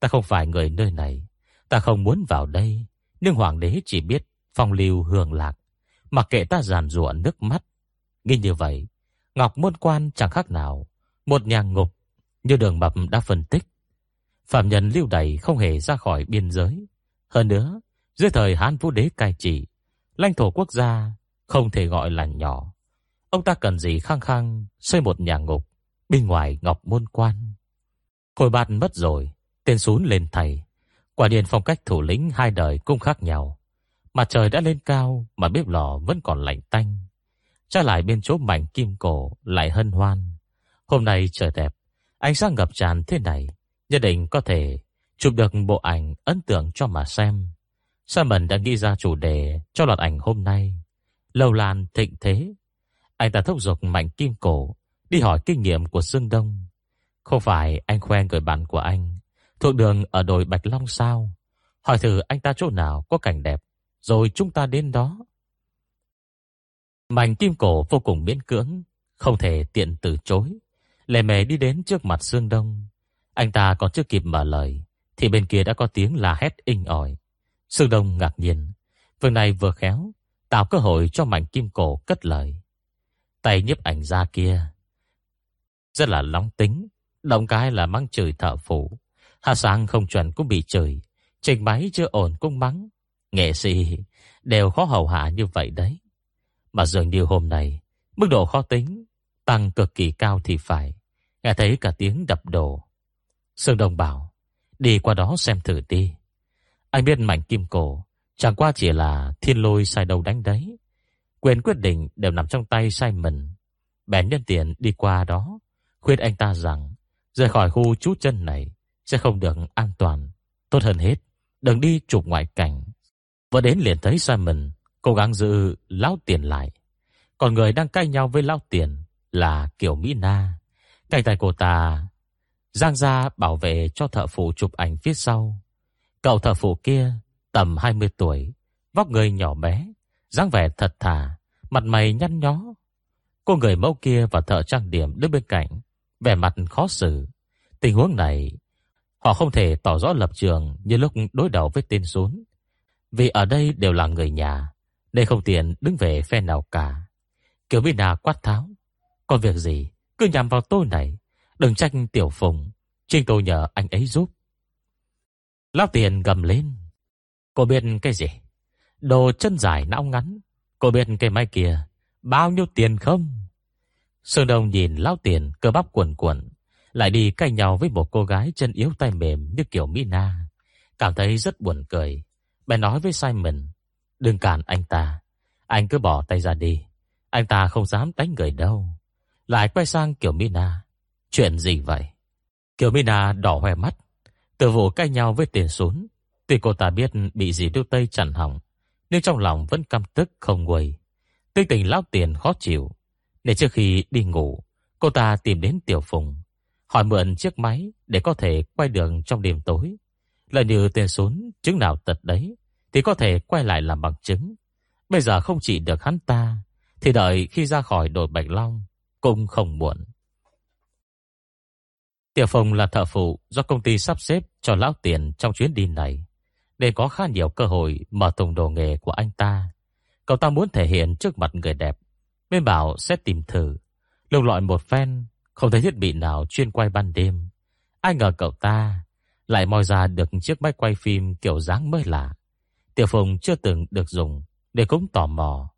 ta không phải người nơi này, ta không muốn vào đây, nhưng hoàng đế chỉ biết phong lưu hưởng lạc, mặc kệ ta giàn rủa nước mắt. Nghĩ như vậy, Ngọc Môn Quan chẳng khác nào một nhà ngục như đường mập đã phân tích. Phạm nhân lưu đày không hề ra khỏi biên giới. Hơn nữa, dưới thời Hán Vũ Đế cai trị, lãnh thổ quốc gia không thể gọi là nhỏ. Ông ta cần gì khăng khăng xây một nhà ngục bên ngoài Ngọc Môn Quan. Hồi bạt mất rồi, tên xuống lên thầy. Quả điền phong cách thủ lĩnh hai đời cũng khác nhau. Mặt trời đã lên cao mà bếp lò vẫn còn lạnh tanh. Trái lại bên chỗ mảnh kim cổ lại hân hoan. Hôm nay trời đẹp, ánh sáng ngập tràn thế này, nhất định có thể chụp được bộ ảnh ấn tượng cho mà xem. Simon đã nghĩ ra chủ đề cho loạt ảnh hôm nay. Lâu lan thịnh thế. Anh ta thúc giục mạnh kim cổ đi hỏi kinh nghiệm của Dương Đông. Không phải anh khoe người bạn của anh thuộc đường ở đồi Bạch Long sao? Hỏi thử anh ta chỗ nào có cảnh đẹp, rồi chúng ta đến đó. mảnh kim cổ vô cùng miễn cưỡng, không thể tiện từ chối. Lề mề đi đến trước mặt Sương Đông. Anh ta còn chưa kịp mở lời, thì bên kia đã có tiếng la hét inh ỏi. Sương Đông ngạc nhiên, vừa này vừa khéo, tạo cơ hội cho mảnh Kim Cổ cất lời. Tay nhiếp ảnh ra kia, rất là nóng tính, động cái là mang chửi thợ phụ. Hạ sáng không chuẩn cũng bị chửi, trình máy chưa ổn cũng mắng. Nghệ sĩ đều khó hầu hạ như vậy đấy. Mà dường như hôm nay, mức độ khó tính tăng cực kỳ cao thì phải. Nghe thấy cả tiếng đập đổ. Sương Đông bảo, đi qua đó xem thử đi. Anh biết mảnh kim cổ, chẳng qua chỉ là thiên lôi sai đầu đánh đấy. Quyền quyết định đều nằm trong tay sai mình. Bèn nhân tiện đi qua đó, khuyên anh ta rằng rời khỏi khu trú chân này sẽ không được an toàn. Tốt hơn hết, đừng đi chụp ngoại cảnh. Vừa đến liền thấy Simon cố gắng giữ lão tiền lại. Còn người đang cãi nhau với lão tiền là Kiều Mỹ Na. Cạnh tay cô ta giang ra bảo vệ cho thợ phụ chụp ảnh phía sau. Cậu thợ phụ kia tầm 20 tuổi, vóc người nhỏ bé, dáng vẻ thật thà, mặt mày nhăn nhó. Cô người mẫu kia và thợ trang điểm đứng bên cạnh, vẻ mặt khó xử. Tình huống này, họ không thể tỏ rõ lập trường như lúc đối đầu với tên xuống. Vì ở đây đều là người nhà, nên không tiện đứng về phe nào cả. Kiều Mỹ Nà quát tháo. Có việc gì, cứ nhằm vào tôi này. Đừng trách tiểu phùng, chính tôi nhờ anh ấy giúp. Lão tiền gầm lên. Cô biết cái gì? Đồ chân dài não ngắn. Cô biết cái máy kia, bao nhiêu tiền không? Sơn Đông nhìn lão tiền cơ bắp cuồn cuộn, lại đi cay nhau với một cô gái chân yếu tay mềm như kiểu Mina. Cảm thấy rất buồn cười. Bèn nói với Simon, đừng cản anh ta. Anh cứ bỏ tay ra đi. Anh ta không dám đánh người đâu. Lại quay sang kiểu Mina. Chuyện gì vậy? kiểu Mina đỏ hoe mắt. Từ vụ cãi nhau với tiền xuống. Tuy cô ta biết bị gì đu tây chẳng hỏng. Nhưng trong lòng vẫn căm tức không nguôi. Tinh tình lão tiền khó chịu. Để trước khi đi ngủ, cô ta tìm đến Tiểu Phùng. Hỏi mượn chiếc máy để có thể quay đường trong đêm tối. Là như tiền xuống chứng nào tật đấy. Thì có thể quay lại làm bằng chứng. Bây giờ không chỉ được hắn ta thì đợi khi ra khỏi đồi Bạch Long cũng không muộn. Tiểu Phong là thợ phụ do công ty sắp xếp cho lão tiền trong chuyến đi này, nên có khá nhiều cơ hội mở tùng đồ nghề của anh ta. Cậu ta muốn thể hiện trước mặt người đẹp, bên bảo sẽ tìm thử, lục lọi một phen, không thấy thiết bị nào chuyên quay ban đêm. Ai ngờ cậu ta lại moi ra được chiếc máy quay phim kiểu dáng mới lạ. Tiểu Phùng chưa từng được dùng, Để cũng tò mò.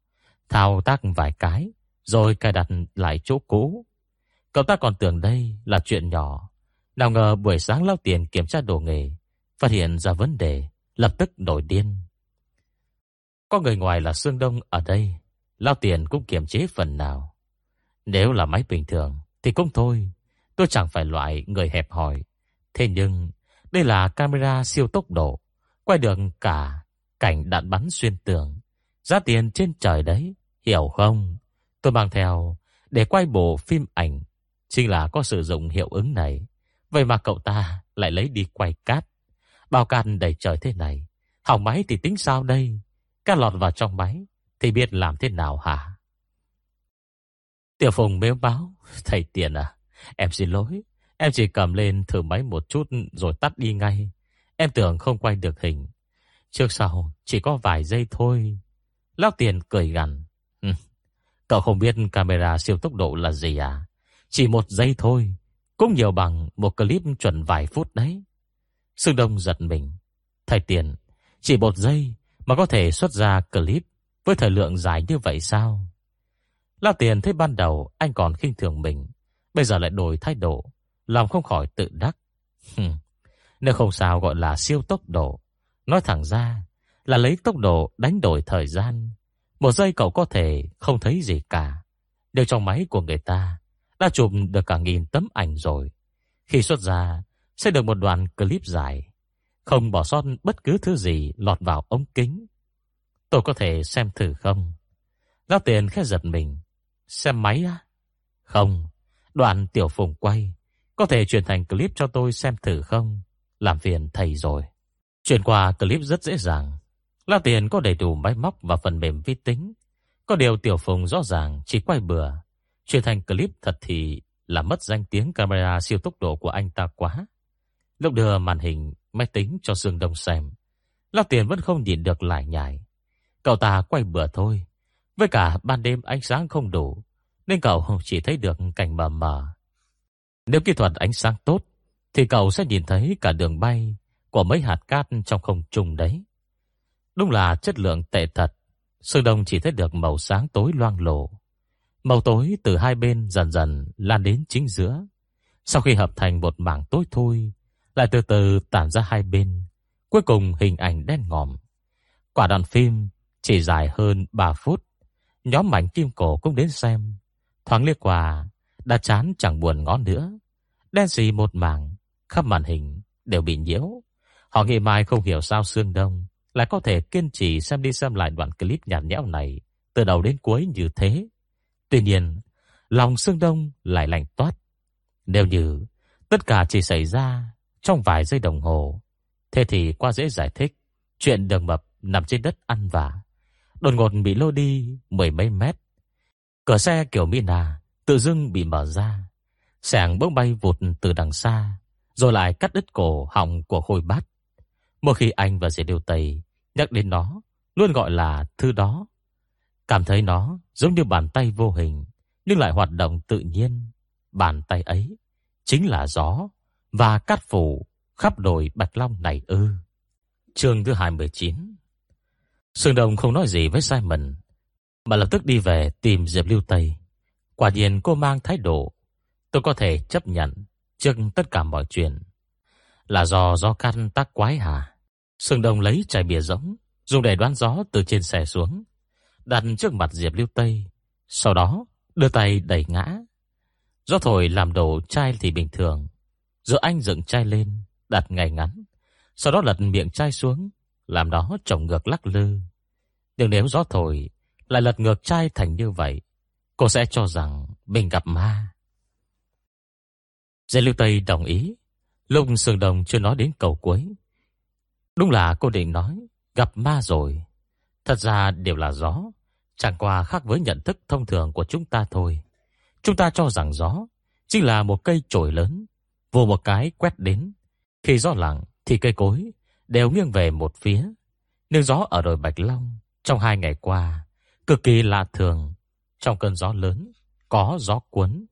Thao tác vài cái Rồi cài đặt lại chỗ cũ. Cậu ta còn tưởng đây là chuyện nhỏ. Nào ngờ buổi sáng lao tiền kiểm tra đồ nghề Phát hiện ra vấn đề Lập tức nổi điên. Có người ngoài là Sương Đông ở đây Lao tiền cũng kiểm chế phần nào. Nếu là máy bình thường thì cũng thôi, Tôi chẳng phải loại người hẹp hòi. Thế nhưng, đây là camera siêu tốc độ, Quay được cả cảnh đạn bắn xuyên tường. Giá tiền trên trời đấy, Hiểu không? Tôi mang theo để quay bộ phim ảnh, Chính là có sử dụng hiệu ứng này. Vậy mà cậu ta lại lấy đi quay cát. Bao cát đầy trời thế này, Hỏng máy thì tính sao đây? Cát lọt vào trong máy, Thì biết làm thế nào hả? Tiểu Phùng mếu báo, Thầy Tiền à Em xin lỗi, Em chỉ cầm lên thử máy một chút Rồi tắt đi ngay. Em tưởng không quay được hình. Trước sau chỉ có vài giây thôi. Lão Tiền cười gằn Cậu không biết camera siêu tốc độ là gì à? Chỉ một giây thôi, Cũng nhiều bằng một clip chuẩn vài phút đấy. Sương Đông giật mình, Thầy Tiền, Chỉ một giây mà có thể xuất ra clip Với thời lượng dài như vậy sao? Lao Tiền thấy ban đầu Anh còn khinh thường mình, Bây giờ lại đổi thái độ, Lòng không khỏi tự đắc. Nếu không sao gọi là siêu tốc độ. Nói thẳng ra Là lấy tốc độ đánh đổi thời gian, Một giây cậu có thể không thấy gì cả. Đều trong máy của người ta, Đã chụp được cả nghìn tấm ảnh rồi. Khi xuất ra, Sẽ được một đoạn clip dài. Không bỏ sót bất cứ thứ gì Lọt vào ống kính. Tôi có thể xem thử không? Giao tiền khẽ giật mình. Xem máy á? Không Đoạn tiểu phùng quay. Có thể chuyển thành clip cho tôi xem thử không? Làm phiền thầy rồi. Chuyển qua clip rất dễ dàng. La Tiền có đầy đủ máy móc và phần mềm vi tính. Có điều tiểu phùng rõ ràng Chỉ quay bừa. Chuyển thành clip thật thì là mất danh tiếng camera siêu tốc độ của anh ta quá. Lúc đưa màn hình, máy tính cho Dương Đông xem. La Tiền vẫn không nhìn được lại nhảy Cậu ta quay bừa thôi. Với cả ban đêm ánh sáng không đủ, nên cậu chỉ thấy được cảnh mờ mờ. Nếu kỹ thuật ánh sáng tốt, Thì cậu sẽ nhìn thấy cả đường bay Của mấy hạt cát trong không trung đấy. Đúng là chất lượng tệ thật Sương Đông chỉ thấy được màu sáng tối loang lổ. Màu tối từ hai bên dần dần lan đến chính giữa. Sau khi hợp thành một mảng tối thui, Lại từ từ tản ra hai bên, Cuối cùng hình ảnh đen ngòm. Quả đoạn phim chỉ dài hơn 3 phút. Nhóm mảnh kim cổ cũng đến xem Thoáng liếc qua, đã chán chẳng buồn ngó nữa. Đen gì một mảng, khắp màn hình đều bị nhiễu. Họ nghĩ mai không hiểu sao Sương Đông lại có thể kiên trì xem đi xem lại đoạn clip nhạt nhẽo này từ đầu đến cuối như thế. Tuy nhiên, lòng Sương Đông lại lạnh toát. Nếu như tất cả chỉ xảy ra trong vài giây đồng hồ, thế thì quá dễ giải thích. Chuyện đường mập nằm trên đất ăn vả, đột ngột bị lôi đi mười mấy mét Cửa xe kiểu Mina tự dưng bị mở ra. Sảng bỗng bay vụt từ đằng xa, rồi lại cắt đứt cổ họng của khôi bát. Một khi anh và dì Điều Tây nhắc đến nó, luôn gọi là thứ đó. Cảm thấy nó giống như bàn tay vô hình, nhưng lại hoạt động tự nhiên. Bàn tay ấy chính là gió và cát phủ khắp đồi Bạch Long này ư. Chương thứ 29 Sương Đông không nói gì với Simon mà lập tức đi về tìm Diệp Lưu Tây. Quả nhiên cô mang thái độ, tôi có thể chấp nhận trước tất cả mọi chuyện. Là do gió căn tác quái hả? Sương Đông lấy chai bia rỗng, dùng để đoán gió từ trên xe xuống, đặt trước mặt Diệp Lưu Tây, sau đó đưa tay đẩy ngã. Gió thổi làm đổ chai thì bình thường, Giữa anh dựng chai lên, đặt ngay ngắn, sau đó lật miệng chai xuống, làm đó trồng ngược lắc lư. Nhưng nếu gió thổi lại lật ngược chai thành như vậy, cô sẽ cho rằng mình gặp ma. Dê Lưu Tây đồng ý. Lung sườn Đồng chưa nói đến cầu cuối. Đúng là cô định nói gặp ma rồi. Thật ra đều là gió. Chẳng qua khác với nhận thức thông thường của chúng ta thôi. Chúng ta cho rằng gió chính là một cây chổi lớn, vô một cái quét đến. Khi gió lặng thì cây cối đều nghiêng về một phía. Nhưng gió ở đồi Bạch Long trong hai ngày qua cực kỳ lạ thường. Trong cơn gió lớn, có gió cuốn,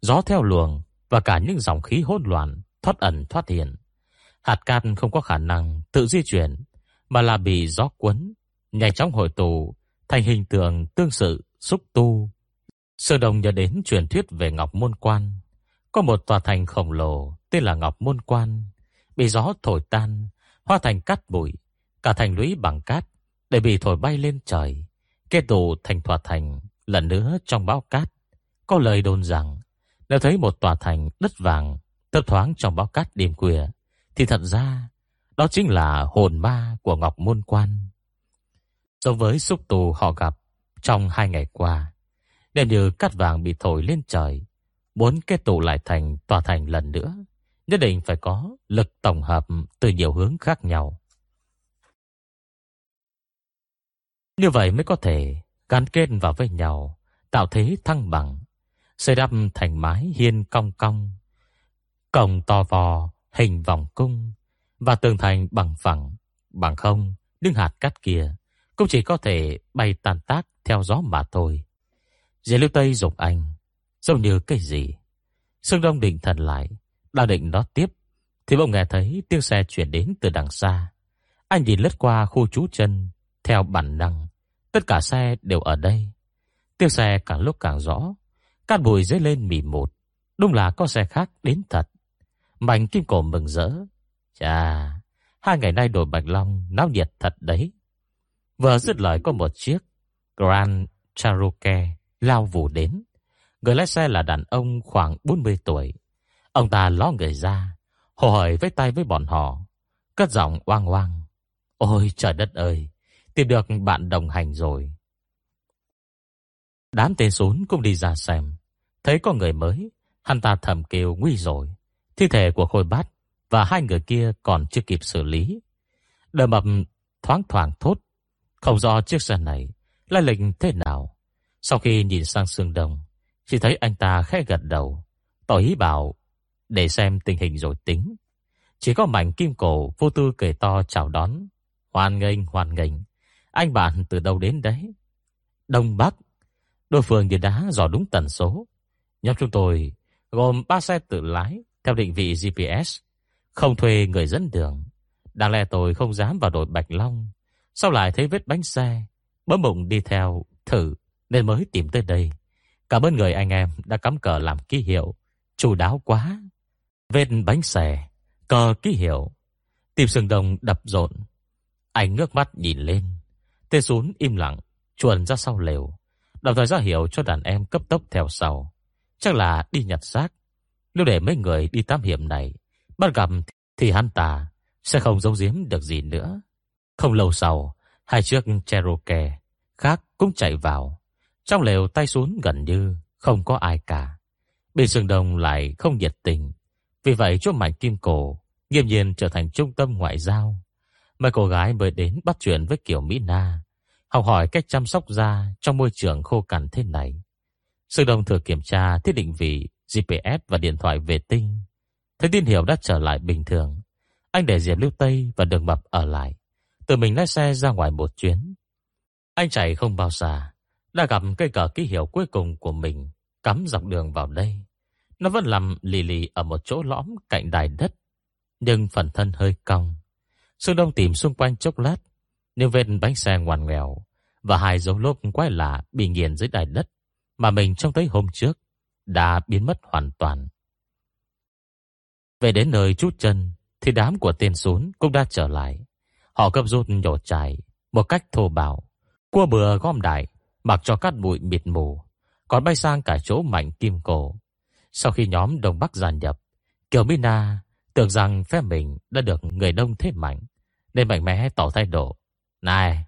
gió theo luồng và cả những dòng khí hỗn loạn thoát ẩn thoát hiện. Hạt cát không có khả năng tự di chuyển, mà là bị gió cuốn, nhanh chóng hội tụ thành hình tượng tương sự xúc tu. Sơ Đồng nhớ đến truyền thuyết về Ngọc Môn Quan. Có một tòa thành khổng lồ tên là Ngọc Môn Quan, bị gió thổi tan, hóa thành cát bụi, cả thành lũy bằng cát để bị thổi bay lên trời, kết tụ thành tòa thành lần nữa trong bão cát. Có lời đồn rằng nếu thấy một tòa thành đất vàng thấp thoáng trong bão cát đêm khuya, thì thật ra đó chính là hồn ma của Ngọc Môn Quan. Giống với xúc tù họ gặp trong hai ngày qua, đều như cát vàng bị thổi lên trời, muốn kết tụ lại thành tòa thành lần nữa, nhất định phải có lực tổng hợp từ nhiều hướng khác nhau. Như vậy mới có thể gắn kết vào với nhau, tạo thế thăng bằng, xây đắp thành mái hiên cong cong, cổng to vò hình vòng cung và tường thành bằng phẳng, bằng không, những hạt cát kia cũng chỉ có thể bay tàn tác theo gió mà thôi. Dì lưu Tây dục anh, giống như cái gì? Sương Đông định thần lại, đang định nói tiếp, thì bỗng nghe thấy tiếng xe chuyển đến từ đằng xa. Anh nhìn lướt qua khu trú chân, theo bản năng, tất cả xe đều ở đây. Tiếng xe càng lúc càng rõ, cát bụi dấy lên mỉ một, đúng là có xe khác đến thật. Mạnh kim cổ mừng rỡ. Chà, hai ngày nay đổi Bạch Long náo nhiệt thật đấy. Vừa dứt lời có một chiếc Grand Cherokee lao vụ đến. Người lái xe là đàn ông khoảng 40 tuổi. Ông ta ló người ra, hồ hởi với tay với bọn họ, cất giọng oang oang. Ôi trời đất ơi, tìm được bạn đồng hành rồi. Đám tên xuống cũng đi ra xem, thấy có người mới, hắn ta thầm kêu nguy rồi. Thi thể của Khôi Bát và hai người kia còn chưa kịp xử lý. Đờ mập thoáng thoảng thốt, không rõ chiếc xe này lai lệnh thế nào. Sau khi nhìn sang Sương Đông, chỉ thấy anh ta khẽ gật đầu, tỏ ý bảo để xem tình hình rồi tính. Chỉ có mảnh kim cổ vô tư cười to chào đón. Hoan nghênh, hoan nghênh. Anh bạn từ đâu đến đấy? Đông Bắc. Đội phương như đá dò đúng tần số. Nhóm chúng tôi gồm ba xe tự lái theo định vị GPS, không thuê người dẫn đường. Đáng lẽ tôi không dám vào đội Bạch Long. Sau lại thấy vết bánh xe, bấm bụng đi theo thử nên mới tìm tới đây. Cảm ơn người anh em đã cắm cờ làm ký hiệu, chủ đáo quá. Vết bánh xe, cờ ký hiệu, tim sừng đồng đập rộn. Anh ngước mắt nhìn lên, Tê xuống im lặng, chuồn ra sau lều, đồng thời ra hiệu cho đàn em cấp tốc theo sau. Chắc là đi nhặt xác. Nếu để mấy người đi tám hiểm này bắt gặp thì hắn ta sẽ không giấu giếm được gì nữa. Không lâu sau, hai chiếc Cherokee khác cũng chạy vào. Trong lều tay xuống gần như không có ai cả. Bên sừng đồng lại không nhiệt tình. Vì vậy chỗ mảnh kim cổ nghiêm nhiên trở thành trung tâm ngoại giao. Mấy cô gái mới đến bắt chuyện với Kiều Mỹ Na, học hỏi cách chăm sóc da trong môi trường khô cằn thế này. sư đồng thử kiểm tra thiết định vị GPS và điện thoại vệ tinh. Thấy tin hiệu đã trở lại bình thường. Anh để Diệp Lưu Tây và Đường Mập ở lại. Tự mình lái xe ra ngoài một chuyến. Anh chạy không bao xa. Đã gặp cây cờ ký hiệu cuối cùng của mình cắm dọc đường vào đây. Nó vẫn nằm lì lì ở một chỗ lõm cạnh đài đất. Nhưng phần thân hơi cong. Sương Đông tìm xung quanh chốc lát. Nhưng vết bánh xe ngoằn nghèo và hai dấu lốp quái lạ bị nghiền dưới đài đất mà mình trông thấy hôm trước đã biến mất hoàn toàn. Về đến nơi chút chân thì đám của tên xuống cũng đã trở lại. Họ cấp rút nhổ trải một cách thô bạo, cua bừa gom đại, mặc cho cát bụi mịt mù, còn bay sang cả chỗ mảnh kim cổ. Sau khi nhóm Đông Bắc giàn nhập, Kiều Mina tưởng rằng phe mình đã được người đông thế mạnh, nên mạnh mẽ tỏ thái độ. Này,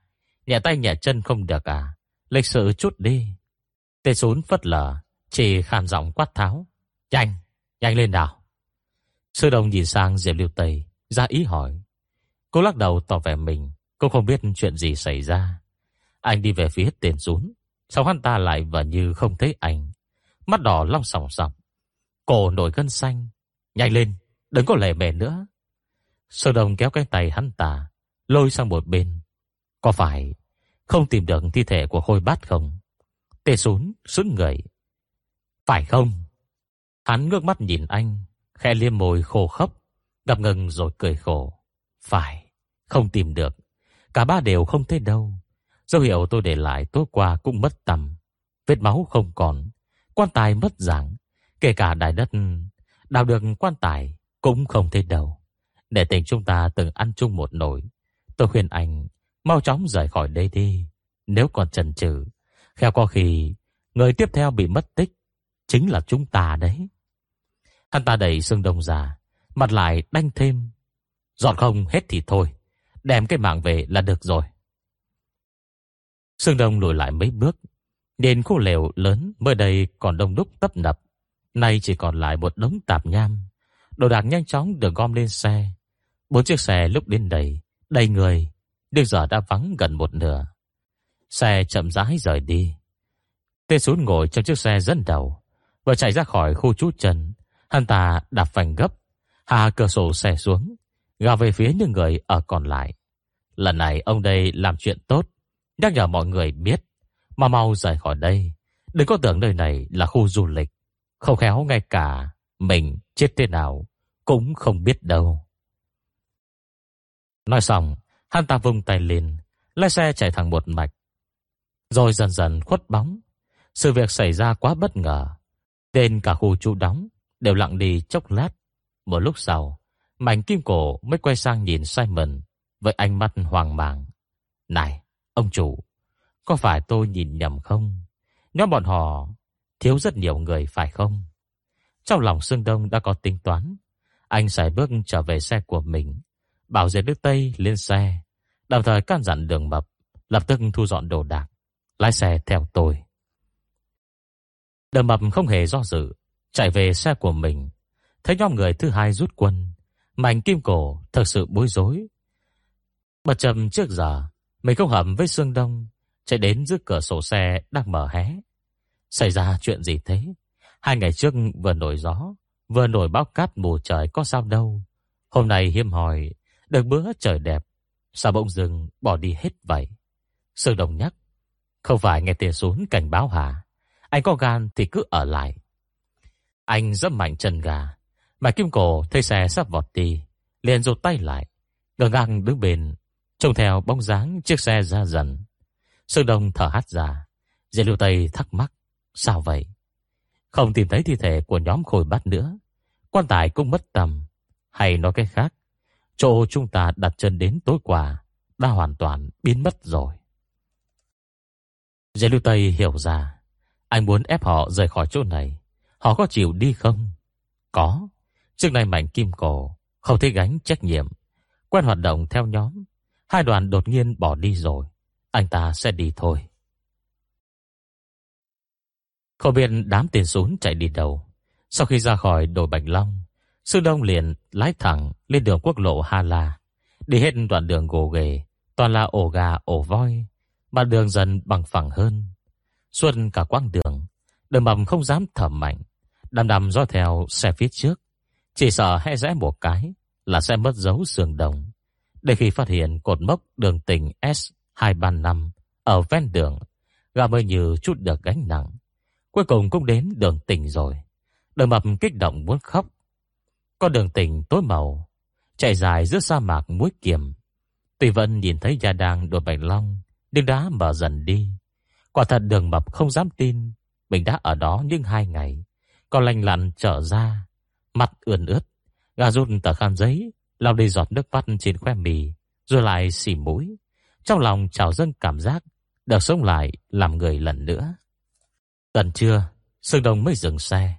nhẹ tay nhẹ chân không được à? Lịch sự chút đi. Tê sún phất lờ, chỉ khàn giọng quát tháo. Nhanh, nhanh lên nào. Sư đồng nhìn sang Diệp Liêu Tây, ra ý hỏi. Cô lắc đầu tỏ vẻ mình, cô không biết chuyện gì xảy ra. Anh đi về phía tên rún, sau hắn ta lại và như không thấy anh. Mắt đỏ long sòng sọc, cổ nổi gân xanh. Nhanh lên, đừng có lẻ mề nữa. Sơ đồng kéo cái tay hắn ta, lôi sang một bên. Có phải không tìm được thi thể của khôi bát không? Tê xuống sững người. Phải không? Hắn ngước mắt nhìn anh, khẽ liêm môi khô khốc, Gặp ngừng rồi cười khổ. Phải, không tìm được. Cả ba đều không thấy đâu. Dấu hiệu tôi để lại tối qua cũng mất tầm. Vết máu không còn, quan tài mất dạng, kể cả đài đất đào được quan tài cũng không thấy đâu. Để tình chúng ta từng ăn chung một nồi, tôi khuyên anh mau chóng rời khỏi đây đi. Nếu còn chần chừ, khéo có khi người tiếp theo bị mất tích chính là chúng ta đấy. Hắn ta đẩy xương đông ra, mặt lại đanh thêm. Dọn không hết thì thôi, đem cái mạng về là được rồi. Sương Đông lùi lại mấy bước, đến khu lều lớn mới đây còn đông đúc tấp nập, nay chỉ còn lại một đống tạp nham. Đồ đạc nhanh chóng được gom lên xe. Bốn chiếc xe lúc đến đầy, đầy người, nhưng giờ đã vắng gần một nửa. Xe chậm rãi rời đi. Tên xuống ngồi trong chiếc xe dẫn đầu, và chạy ra khỏi khu trú chân. Hắn ta đạp phanh gấp, hạ cửa sổ xe xuống, gào về phía những người ở còn lại. Lần này ông đây làm chuyện tốt, nhắc nhở mọi người biết mà mau rời khỏi đây Đừng có tưởng nơi này là khu du lịch không khéo ngay cả Mình chết thế nào Cũng không biết đâu. Nói xong, Hắn ta vung tay lên, Lái xe chạy thẳng một mạch. Rồi dần dần khuất bóng. Sự việc xảy ra quá bất ngờ. Tên cả khu trụ đóng Đều lặng đi chốc lát. Một lúc sau, Mảnh kim cổ mới quay sang nhìn Simon Với ánh mắt hoàng màng Này, ông chủ, có phải tôi nhìn nhầm không? Nhóm bọn họ thiếu rất nhiều người, phải không? Trong lòng Sương Đông đã có tính toán. Anh xài bước trở về xe của mình. Bảo Diệp Đức Tây lên xe. Đồng thời can dặn đường mập. Lập tức thu dọn đồ đạc. Lái xe theo tôi. Đường mập không hề do dự. Chạy về xe của mình. Thấy nhóm người thứ hai rút quân. Mạnh kim cổ thật sự bối rối. Bật chậm trước giờ. Mình không hầm với Sương Đông, chạy đến giữa cửa sổ xe đang mở hé. Xảy ra chuyện gì thế? Hai ngày trước vừa nổi gió, vừa nổi bão cát mù trời có sao đâu. Hôm nay hiếm hỏi, được bữa trời đẹp, sao bỗng dừng bỏ đi hết vậy? Sương Đồng nhắc, không phải nghe tiền xuống cảnh báo hả? Anh có gan thì cứ ở lại. Anh dẫm mạnh chân gà, mà kim cổ thấy xe sắp vọt đi, liền rụt tay lại, ngờ ngang đứng bên, trông theo bóng dáng chiếc xe ra dần. Sương Đông thở hắt ra. Diệp Lưu Tây thắc mắc. Sao vậy? Không tìm thấy thi thể của nhóm khôi bát nữa. Quan tài cũng mất tầm. Hay nói cái khác. Chỗ chúng ta đặt chân đến tối qua đã hoàn toàn biến mất rồi. Giê Lưu Tây hiểu ra. Anh muốn ép họ rời khỏi chỗ này. Họ có chịu đi không? Có. Trước nay mạnh kim cổ, không thể gánh trách nhiệm. Quen hoạt động theo nhóm. Hai đoàn đột nhiên bỏ đi rồi. Anh ta sẽ đi thôi. Không biết đám tiền xuống chạy đi đâu. Sau khi ra khỏi đồi Bạch Long, Sư Đông liền lái thẳng lên đường quốc lộ Hà La. Đi hết đoạn đường gồ ghề, toàn là ổ gà, ổ voi, mà đường dần bằng phẳng hơn. Xuân cả quãng đường, đường mầm không dám thở mạnh, đầm đầm do theo xe phía trước. Chỉ sợ hẽ rẽ một cái là sẽ mất dấu sườn đồng. Để khi phát hiện cột mốc đường tỉnh S Hai ba năm Ở ven đường Gà mới như chút được gánh nặng Cuối cùng cũng đến đường tỉnh rồi. Đường mập kích động muốn khóc. Con đường tỉnh tối màu, Chạy dài giữa sa mạc muối kiềm. Tùy Vân nhìn thấy gia đang đột bạch long, Nhưng đã mở dần đi. Quả thật đường mập không dám tin, Mình đã ở đó những hai ngày. Còn lành lặn trở ra, Mặt ươn ướt. Gà rút tờ khăn giấy, lau đi giọt nước mắt trên khoe mì, Rồi lại xỉ mũi. Trong lòng trào dâng cảm giác, Được sống lại làm người lần nữa. Gần trưa Sương Đông mới dừng xe.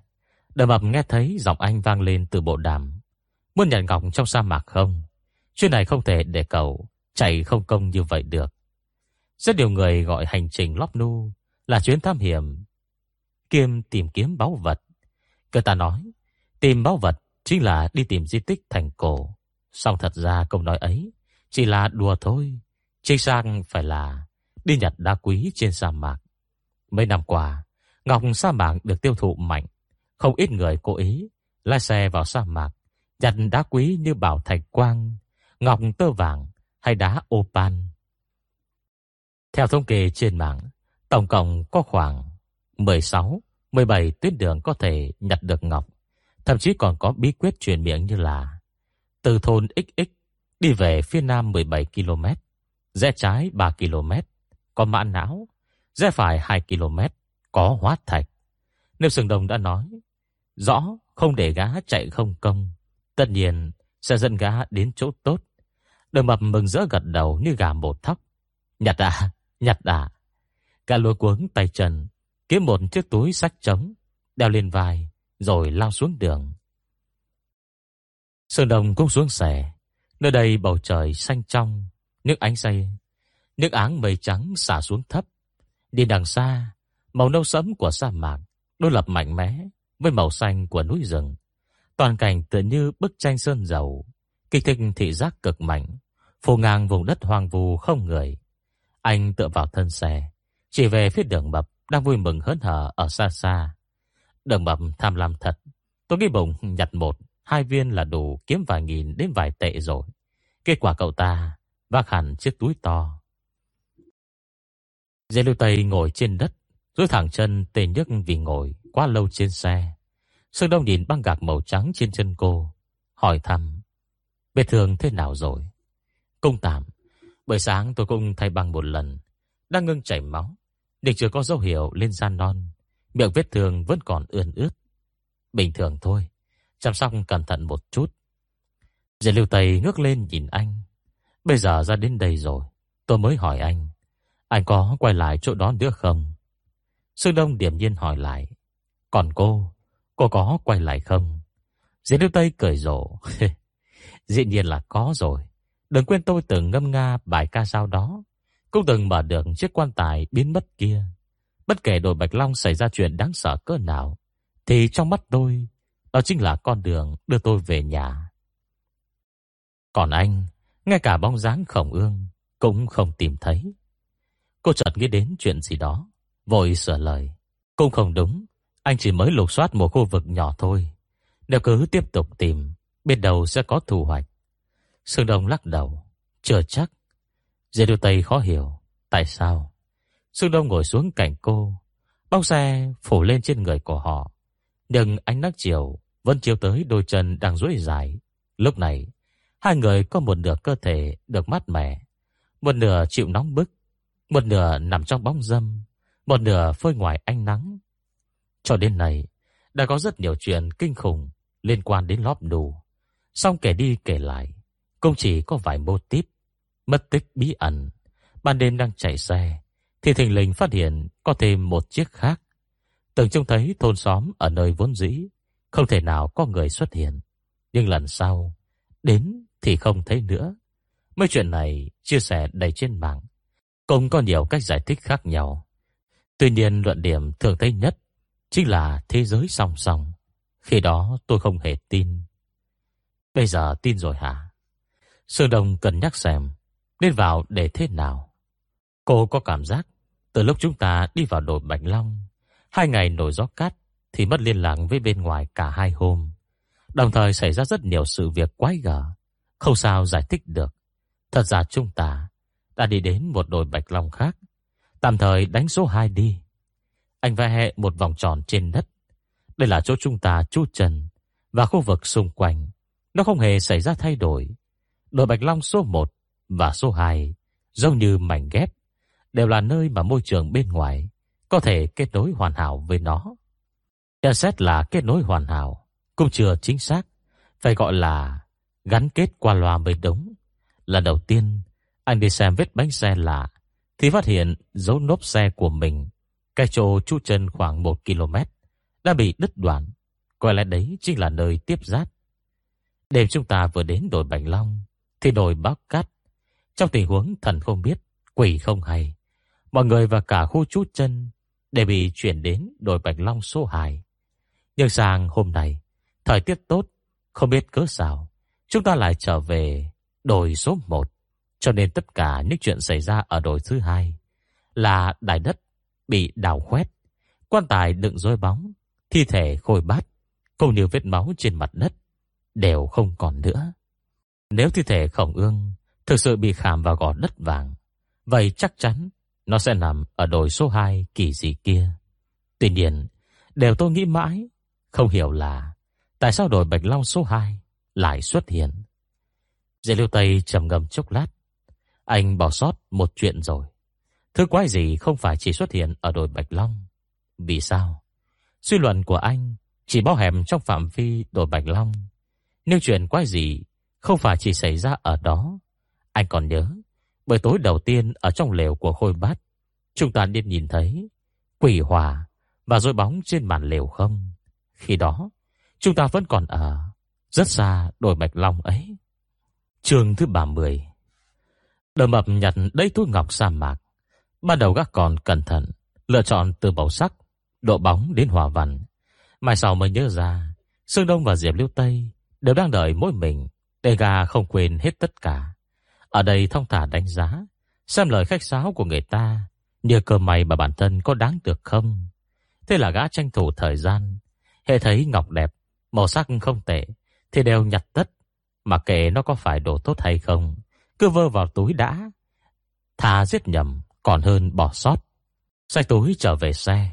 Đờ mập nghe thấy giọng anh vang lên từ bộ đàm. Muốn nhận ngọc trong sa mạc không? Chuyện này không thể để cậu Chạy không công như vậy được. Rất nhiều người gọi hành trình Lóc Nu Là chuyến thám hiểm. Kiêm tìm kiếm báu vật. Cơ ta nói Tìm báu vật chính là đi tìm di tích thành cổ. Xong thật ra câu nói ấy Chỉ là đùa thôi. Chính xác phải là đi nhặt đá quý trên sa mạc. Mấy năm qua, ngọc sa mạc được tiêu thụ mạnh. Không ít người cố ý lái xe vào sa mạc, nhặt đá quý như bảo thạch quang, ngọc tơ vàng hay đá opal. Theo thống kê trên mạng, tổng cộng có khoảng 16, 17 tuyến đường có thể nhặt được ngọc. Thậm chí còn có bí quyết truyền miệng như là từ thôn XX đi về phía nam 17 km, rẽ trái 3 km, có mã não, rẽ phải 2 km có hóa thạch. Nếu Sừng Đồng đã nói rõ không để gã chạy không công, tất nhiên sẽ dẫn gã đến chỗ tốt. Đường mập mừng rỡ gật đầu như gà một thóc. Nhặt à, nhặt à. Gã lùa cuống tay chân, kiếm một chiếc túi sách trống, đeo lên vai, rồi lao xuống đường. Sương Đồng cũng xuống xẻ. Nơi đây bầu trời xanh trong, nước ánh say, nước áng mây trắng xả xuống thấp. Đi đằng xa, màu nâu sẫm của sa mạc đối lập mạnh mẽ với màu xanh của núi rừng. Toàn cảnh tựa như bức tranh sơn dầu, kích thích thị giác cực mạnh, phô ngang vùng đất hoang vu không người. Anh tựa vào thân xe, chỉ về phía đường mập đang vui mừng hớn hở ở xa xa. Đường mập tham lam thật, tôi nghĩ bụng nhặt một, hai viên là đủ kiếm vài nghìn đến vài tệ rồi. Kết quả cậu ta vác hẳn chiếc túi to. Dê lưu Tây ngồi trên đất, duỗi thẳng chân tê nhức vì ngồi quá lâu trên xe. Sương Đông nhìn băng gạc màu trắng trên chân cô, hỏi thăm, vết thương thế nào rồi? Công tạm, buổi sáng tôi cũng thay băng một lần, đang ngưng chảy máu, nhưng chưa có dấu hiệu lên gian non, miệng vết thương vẫn còn ươn ướt. Bình thường thôi, chăm sóc cẩn thận một chút. Dì Lưu Tây ngước lên nhìn anh. Bây giờ ra đến đây rồi, tôi mới hỏi anh, anh có quay lại chỗ đó nữa không? Sương Đông điểm nhiên hỏi lại, còn cô, cô có quay lại không? Diễn Lưu Tây cười rộ, dĩ nhiên là có rồi. Đừng quên tôi từng ngâm nga bài ca sao đó, cũng từng mở được chiếc quan tài biến mất kia. Bất kể đội Bạch Long xảy ra chuyện đáng sợ cỡ nào, thì trong mắt tôi, đó chính là con đường đưa tôi về nhà. Còn anh, ngay cả bóng dáng khổng ương cũng không tìm thấy. Cô chợt nghĩ đến chuyện gì đó, vội sửa lời. Cũng không đúng, anh chỉ mới lục soát một khu vực nhỏ thôi. Nếu cứ tiếp tục tìm, biết đầu sẽ có thu hoạch. Sương Đông lắc đầu, chưa chắc. Dê đôi tay khó hiểu, tại sao? Sương Đông ngồi xuống cạnh cô, bóng xe phủ lên trên người của họ. Nhưng ánh nắng chiều vẫn chiếu tới đôi chân đang duỗi dài. Lúc này, hai người có một nửa cơ thể được mát mẻ, một nửa chịu nóng bức, một nửa nằm trong bóng dâm, một nửa phơi ngoài ánh nắng. Cho đến này, đã có rất nhiều chuyện kinh khủng liên quan đến lóp đù. Xong kể đi kể lại, cũng chỉ có vài mô típ, mất tích bí ẩn. Ban đêm đang chạy xe, thì thình lình phát hiện có thêm một chiếc khác. Từng trông thấy thôn xóm ở nơi vốn dĩ, không thể nào có người xuất hiện. Nhưng lần sau, đến thì không thấy nữa. Mấy chuyện này chia sẻ đầy trên mạng, cũng có nhiều cách giải thích khác nhau. Tuy nhiên luận điểm thường thấy nhất chính là thế giới song song. Khi đó tôi không hề tin. Bây giờ tin rồi hả? Sương Đông cần nhắc xem nên vào để thế nào. Cô có cảm giác từ lúc chúng ta đi vào đồi Bạch Long, hai ngày nổi gió cát thì mất liên lạc với bên ngoài cả hai hôm. Đồng thời xảy ra rất nhiều sự việc quái gở, không sao giải thích được. Thật ra chúng ta đã đi đến một đồi Bạch Long khác, tạm thời đánh số 2 đi. Anh vẽ hệ một vòng tròn trên đất. Đây là chỗ chúng ta trú chân và khu vực xung quanh. Nó không hề xảy ra thay đổi. Đội Bạch Long số 1 và số 2 giống như mảnh ghép, đều là nơi mà môi trường bên ngoài có thể kết nối hoàn hảo với nó. Nhận xét là kết nối hoàn hảo, cũng chưa chính xác, phải gọi là gắn kết qua loa mới đúng. Lần đầu tiên, anh đi xem vết bánh xe lạ, thì phát hiện dấu nốp xe của mình, cái chỗ chu chân khoảng 1 km, đã bị đứt đoạn. Coi lẽ đấy chính là nơi tiếp giáp. Đêm chúng ta vừa đến đồi Bạch Long, thì đồi Bắc Cát. Trong tình huống thần không biết, quỷ không hay, mọi người và cả khu chú chân đều bị chuyển đến đồi Bạch Long số 2. Nhưng sang hôm nay, thời tiết tốt, không biết cớ sao, chúng ta lại trở về đồi số 1. Cho nên tất cả những chuyện xảy ra ở đồi thứ hai là đài đất bị đào khoét, quan tài đựng rối bóng, thi thể khôi bát, câu nhiều vết máu trên mặt đất đều không còn nữa. Nếu thi thể khổng ương thực sự bị khảm vào gò đất vàng, vậy chắc chắn nó sẽ nằm ở đồi số 2 kỳ dị kia. Tuy nhiên, đều tôi nghĩ mãi, không hiểu là tại sao đồi Bạch Long số 2 lại xuất hiện. Dễ lưu Tây trầm ngâm chốc lát. Anh bỏ sót một chuyện rồi. Thứ quái gì không phải chỉ xuất hiện ở đồi Bạch Long. Vì sao? Suy luận của anh chỉ bao hẻm trong phạm vi đồi Bạch Long. nếu chuyện quái gì không phải chỉ xảy ra ở đó. Anh còn nhớ, bởi tối đầu tiên ở trong lều của khôi bát, chúng ta điên nhìn thấy quỷ hòa và rối bóng trên màn lều không. Khi đó, chúng ta vẫn còn ở rất xa đồi Bạch Long ấy. trường thứ 30 Đờ mập nhặt đầy túi ngọc sa mạc. Ban đầu gác còn cẩn thận, lựa chọn từ màu sắc, độ bóng đến hòa văn. Mai sau mới nhớ ra, Sương Đông và Diệp Liêu Tây đều đang đợi mỗi mình, để gà không quên hết tất cả. Ở đây thông thả đánh giá, xem lời khách sáo của người ta, nhờ cơ mày mà bản thân có đáng được không. Thế là gã tranh thủ thời gian, hệ thấy ngọc đẹp, màu sắc không tệ, thì đều nhặt tất, mà kệ nó có phải đồ tốt hay không, cứ vơ vào túi đã. Thà giết nhầm còn hơn bỏ sót. Xách túi trở về xe,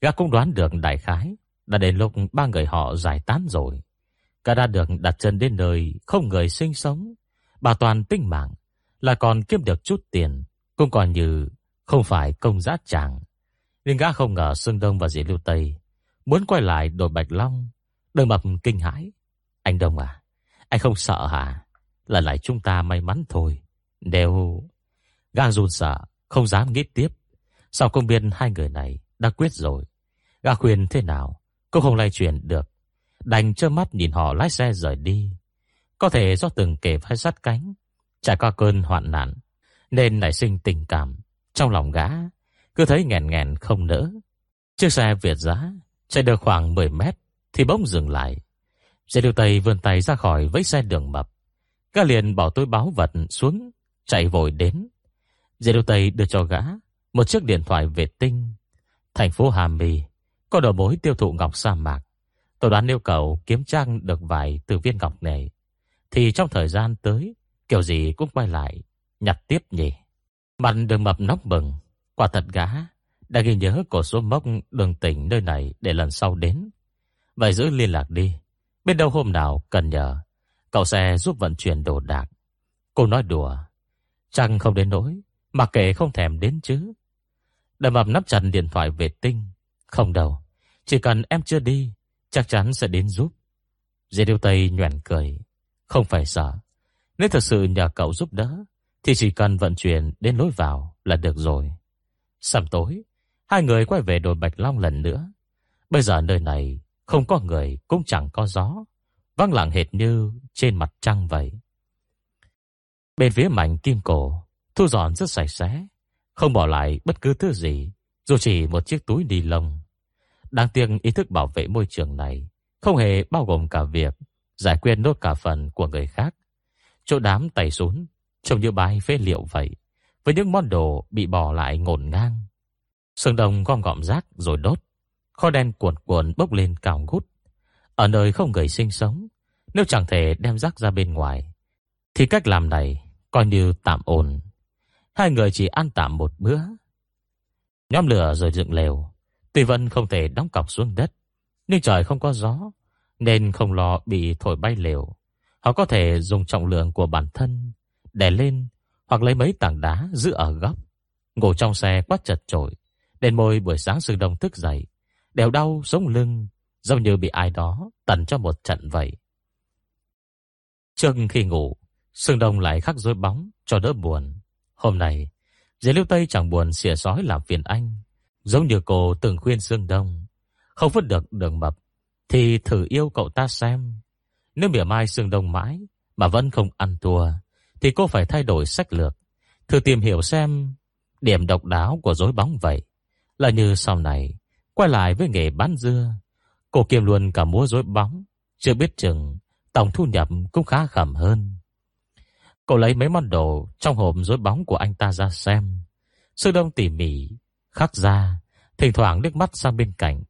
gã cũng đoán được đại khái, đã đến lúc ba người họ giải tán rồi. Cả đã được đặt chân đến nơi không người sinh sống, bà toàn tinh mạng, là còn kiếm được chút tiền, cũng còn như không phải công giá chàng. Nhưng gã không ngờ Sương Đông và Dĩ Lưu Tây muốn quay lại đồi Bạch Long, đôi mập kinh hãi. Anh Đông à, anh không sợ hả? Là lại chúng ta may mắn thôi. Đều... Gã run sợ, không dám nghĩ tiếp. Sau công biết hai người này đã quyết rồi. Gã khuyên thế nào, cũng không lay chuyển được. Đành trơ mắt nhìn họ lái xe rời đi. Có thể do từng kể vai sát cánh, trải qua cơn hoạn nạn, nên nảy sinh tình cảm trong lòng gã, cứ thấy nghẹn nghẹn không nỡ. Chiếc xe Việt giá chạy được khoảng 10 mét thì bỗng dừng lại. Xe điều tây vươn tay ra khỏi với xe đường mập. Gã liền bỏ túi báo vật xuống, chạy vội đến. Dây đô tây đưa cho gã một chiếc điện thoại vệ tinh. Thành phố Hà Mì có đầu mối tiêu thụ ngọc sa mạc. Tôi đoán yêu cầu kiếm trang được vài từ viên ngọc này. Thì trong thời gian tới, kiểu gì cũng quay lại, nhặt tiếp nhỉ. Mặt đường mập nóc bừng, quả thật gã đã ghi nhớ cổ số mốc đường tỉnh nơi này để lần sau đến. Vậy giữ liên lạc đi. Bên đâu hôm nào cần nhờ, cậu sẽ giúp vận chuyển đồ đạc. Cô nói đùa, chẳng không đến nỗi, mà kệ không thèm đến chứ. Đầm ập nắp chặt điện thoại vệ tinh. Không đâu, chỉ cần em chưa đi, chắc chắn sẽ đến giúp. Dì điêu Tây nhoẻn cười. Không phải sợ. Nếu thật sự nhờ cậu giúp đỡ, thì chỉ cần vận chuyển đến lối vào là được rồi. Sầm tối, hai người quay về đồi Bạch Long lần nữa. Bây giờ nơi này không có người cũng chẳng có gió, vắng lặng hệt như trên mặt trăng vậy. Bên phía mảnh kim cổ, thu dọn rất sạch sẽ, không bỏ lại bất cứ thứ gì, dù chỉ một chiếc túi ni lông. Đáng tiếc ý thức bảo vệ môi trường này không hề bao gồm cả việc giải quyết nốt cả phần của người khác. Chỗ đám tẩy xuống trông như bãi phế liệu vậy, với những món đồ bị bỏ lại ngổn ngang. Sương đồng gom gọm rác rồi đốt, kho đen cuồn cuộn bốc lên cao ngút. Ở nơi không người sinh sống, nếu chẳng thể đem rác ra bên ngoài, thì cách làm này coi như tạm ổn. Hai người chỉ ăn tạm một bữa. Nhóm lửa rồi dựng lều, tuy vẫn không thể đóng cọc xuống đất, nhưng trời không có gió, nên không lo bị thổi bay lều. Họ có thể dùng trọng lượng của bản thân đè lên hoặc lấy mấy tảng đá giữ ở góc. Ngủ trong xe quá chật chội, đến môi buổi sáng sương đông thức dậy, đều đau sống lưng, giống như bị ai đó tần cho một trận vậy. Trước khi ngủ, sương đông lại khắc dối bóng cho đỡ buồn. Hôm nay, Diệp Lưu Tây chẳng buồn xỉa sói làm phiền anh, giống như cô từng khuyên sương đông. Không vứt được đường mập, thì thử yêu cậu ta xem. Nếu mỉa mai sương đông mãi, mà vẫn không ăn thua, thì cô phải thay đổi sách lược, thử tìm hiểu xem điểm độc đáo của dối bóng vậy. Là như sau này, quay lại với nghề bán dưa, cô kiêm luôn cả múa rối bóng, chưa biết chừng tổng thu nhập cũng khá khẩm hơn. Cô lấy mấy món đồ trong hộp rối bóng của anh ta ra xem. Sư đông tỉ mỉ, khắc ra, thỉnh thoảng nước mắt sang bên cạnh.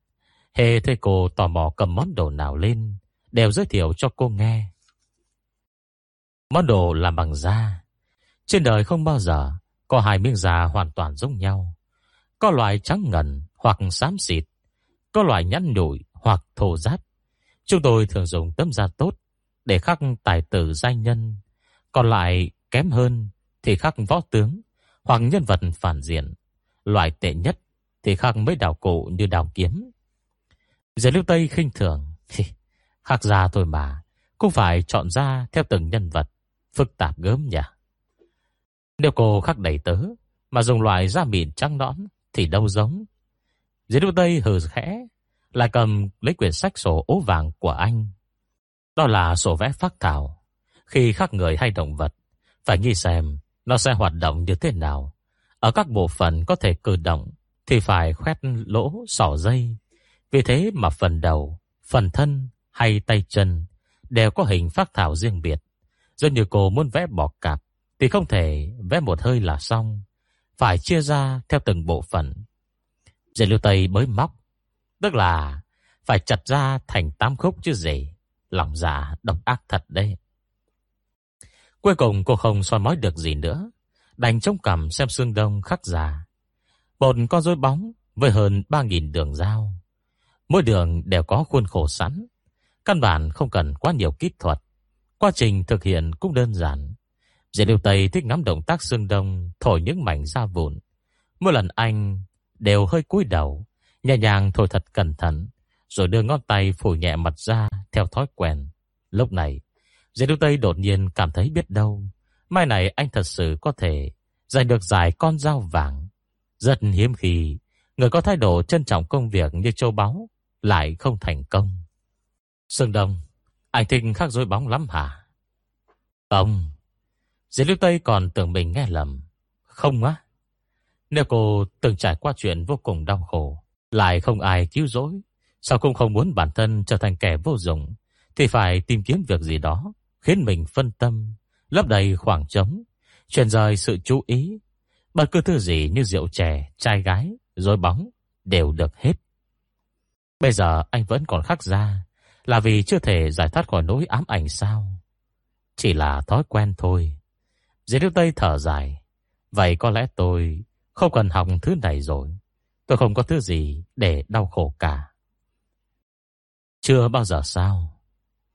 Hề thấy cô tò mò cầm món đồ nào lên, đều giới thiệu cho cô nghe. Món đồ làm bằng da. Trên đời không bao giờ có hai miếng da hoàn toàn giống nhau. Có loại trắng ngần hoặc xám xịt, có loại nhăn nhủi hoặc thô giáp. Chúng tôi thường dùng tấm da tốt để khắc tài tử danh nhân, còn lại kém hơn thì khắc võ tướng hoặc nhân vật phản diện. Loại tệ nhất Thì khắc mấy đào cụ như đào kiếm. Giới lưu Tây khinh thường khắc ra thôi mà Cũng phải chọn ra theo từng nhân vật Phức tạp gớm nhỉ? Nếu cô khắc đầy tớ Mà dùng loại da mịn trắng nõn Thì đâu giống? Giới lưu Tây hừ khẽ lại cầm lấy quyển sách sổ ố vàng của anh. Đó là sổ vẽ phác thảo. Khi khắc người hay động vật, Phải nghĩ xem Nó sẽ hoạt động như thế nào. Ở các bộ phận có thể cử động Thì phải khoét lỗ, sỏ dây. Vì thế mà phần đầu, Phần thân hay tay chân Đều có hình phác thảo riêng biệt. Giống như cô muốn vẽ bọ cạp Thì không thể vẽ một hơi là xong. Phải chia ra theo từng bộ phận. Dạy lưu Tây bới móc Tức là Phải chặt ra thành tám khúc chứ gì. Lòng già độc ác thật đấy. Cuối cùng cô không soi mói được gì nữa. Đành trông cầm xem xương đông khắc già. Một con rối bóng Với hơn 3.000 đường dao. Mỗi đường đều có khuôn khổ sẵn. Căn bản không cần quá nhiều kỹ thuật. Quá trình thực hiện cũng đơn giản. Dễ điều Tây thích ngắm động tác xương đông, Thổi những mảnh da vụn. Mỗi lần anh đều hơi cúi đầu. Nhẹ nhàng thổi thật cẩn thận, Rồi đưa ngón tay phủ nhẹ mặt ra Theo thói quen. Lúc này Dạy điều Tây đột nhiên cảm thấy biết đâu, Mai này anh thật sự có thể Giành được giải con dao vàng. Rất hiếm khi Người có thái độ trân trọng công việc như châu báu Lại không thành công. Sương Đông, Anh thích khắc dối bóng lắm hả? Không. Diệp Lưu Tây còn tưởng mình nghe lầm. Không á. Nếu cô từng trải qua chuyện vô cùng đau khổ lại không ai cứu rỗi. Sao cũng không muốn bản thân trở thành kẻ vô dụng Thì phải tìm kiếm việc gì đó Khiến mình phân tâm Lấp đầy khoảng trống Chuyển rời sự chú ý. Bất cứ thứ gì như rượu chè, trai gái Rồi bóng đều được hết. Bây giờ anh vẫn còn khắc ra Là vì chưa thể giải thoát khỏi nỗi ám ảnh sao? Chỉ là thói quen thôi. Dưới Đức Tây thở dài. Vậy có lẽ tôi không cần học thứ này rồi. Tôi không có thứ gì để đau khổ cả. Chưa bao giờ sao?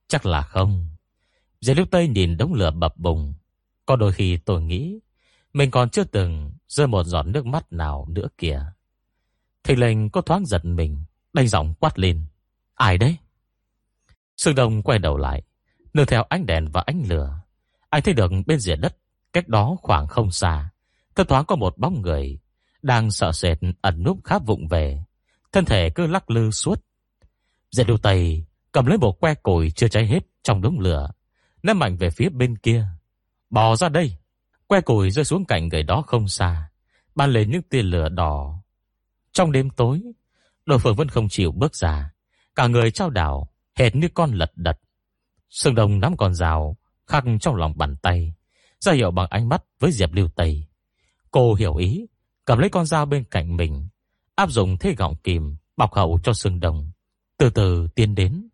Chắc là không. Dì lúc Tây nhìn đống lửa bập bùng, Có đôi khi tôi nghĩ Mình còn chưa từng rơi một giọt nước mắt nào nữa kìa. Thì lệnh có thoáng giật mình, Đành giọng quát lên. Ai đấy? Sương Đông quay đầu lại, Nương theo ánh đèn và ánh lửa. Anh thấy được bên rìa đất Cách đó khoảng không xa Thất thoáng có một bóng người đang sợ sệt ẩn núp khá vụng về Thân thể cứ lắc lư suốt Diệt đu tây cầm lấy bộ que củi chưa cháy hết trong đống lửa ném mạnh về phía bên kia. Bò ra đây. Que củi rơi xuống cạnh người đó không xa. Ban lên những tia lửa đỏ. Trong đêm tối, Đội phượng vẫn không chịu bước ra. Cả người trao đảo, hệt như con lật đật. Sương Đông nắm con rào, khắc trong lòng bàn tay. ra hiệu bằng ánh mắt với Diệp Lưu Tây. Cô hiểu ý, cầm lấy con dao bên cạnh mình. Áp dụng thế gọng kìm, bọc hậu cho xương đồng, Từ từ tiến đến.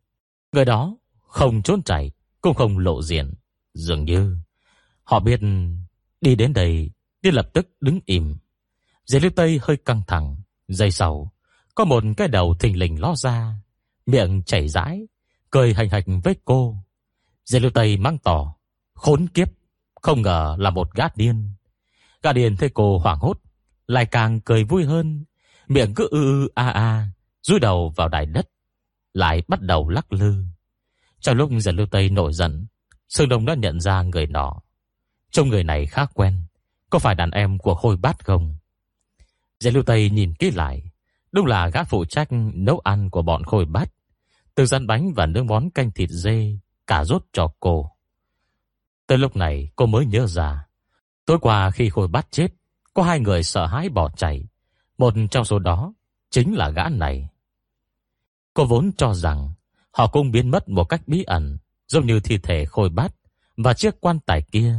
Người đó không trốn chạy, cũng không lộ diện. Dường như họ biết đi đến đây thì lập tức đứng im. dây Lưu Tây hơi căng thẳng. dây sau, có một cái đầu thình lình ló ra, miệng chảy rãi, cười hành hạch với cô. dây Lưu Tây mang tỏ, khốn kiếp, không ngờ là một gát điên. Gã điên thấy cô hoảng hốt, lại càng cười vui hơn, miệng cứ ư ư a a, rúi đầu vào đài đất, lại bắt đầu lắc lư. Trong lúc Giật Lưu Tây nổi giận, Sương Đông đã nhận ra người nọ. Trông người này khá quen, có phải đàn em của Khôi Bát không? Giật Lưu Tây nhìn kỹ lại, đúng là gã phụ trách nấu ăn của bọn Khôi Bát. Từ gian bánh và nước món canh thịt dê, cả rốt cho cô. Tới lúc này cô mới nhớ ra, tối qua khi Khôi Bát chết, có hai người sợ hãi bỏ chạy. Một trong số đó chính là gã này. Cô vốn cho rằng Họ cũng biến mất một cách bí ẩn, giống như thi thể khôi bát và chiếc quan tài kia.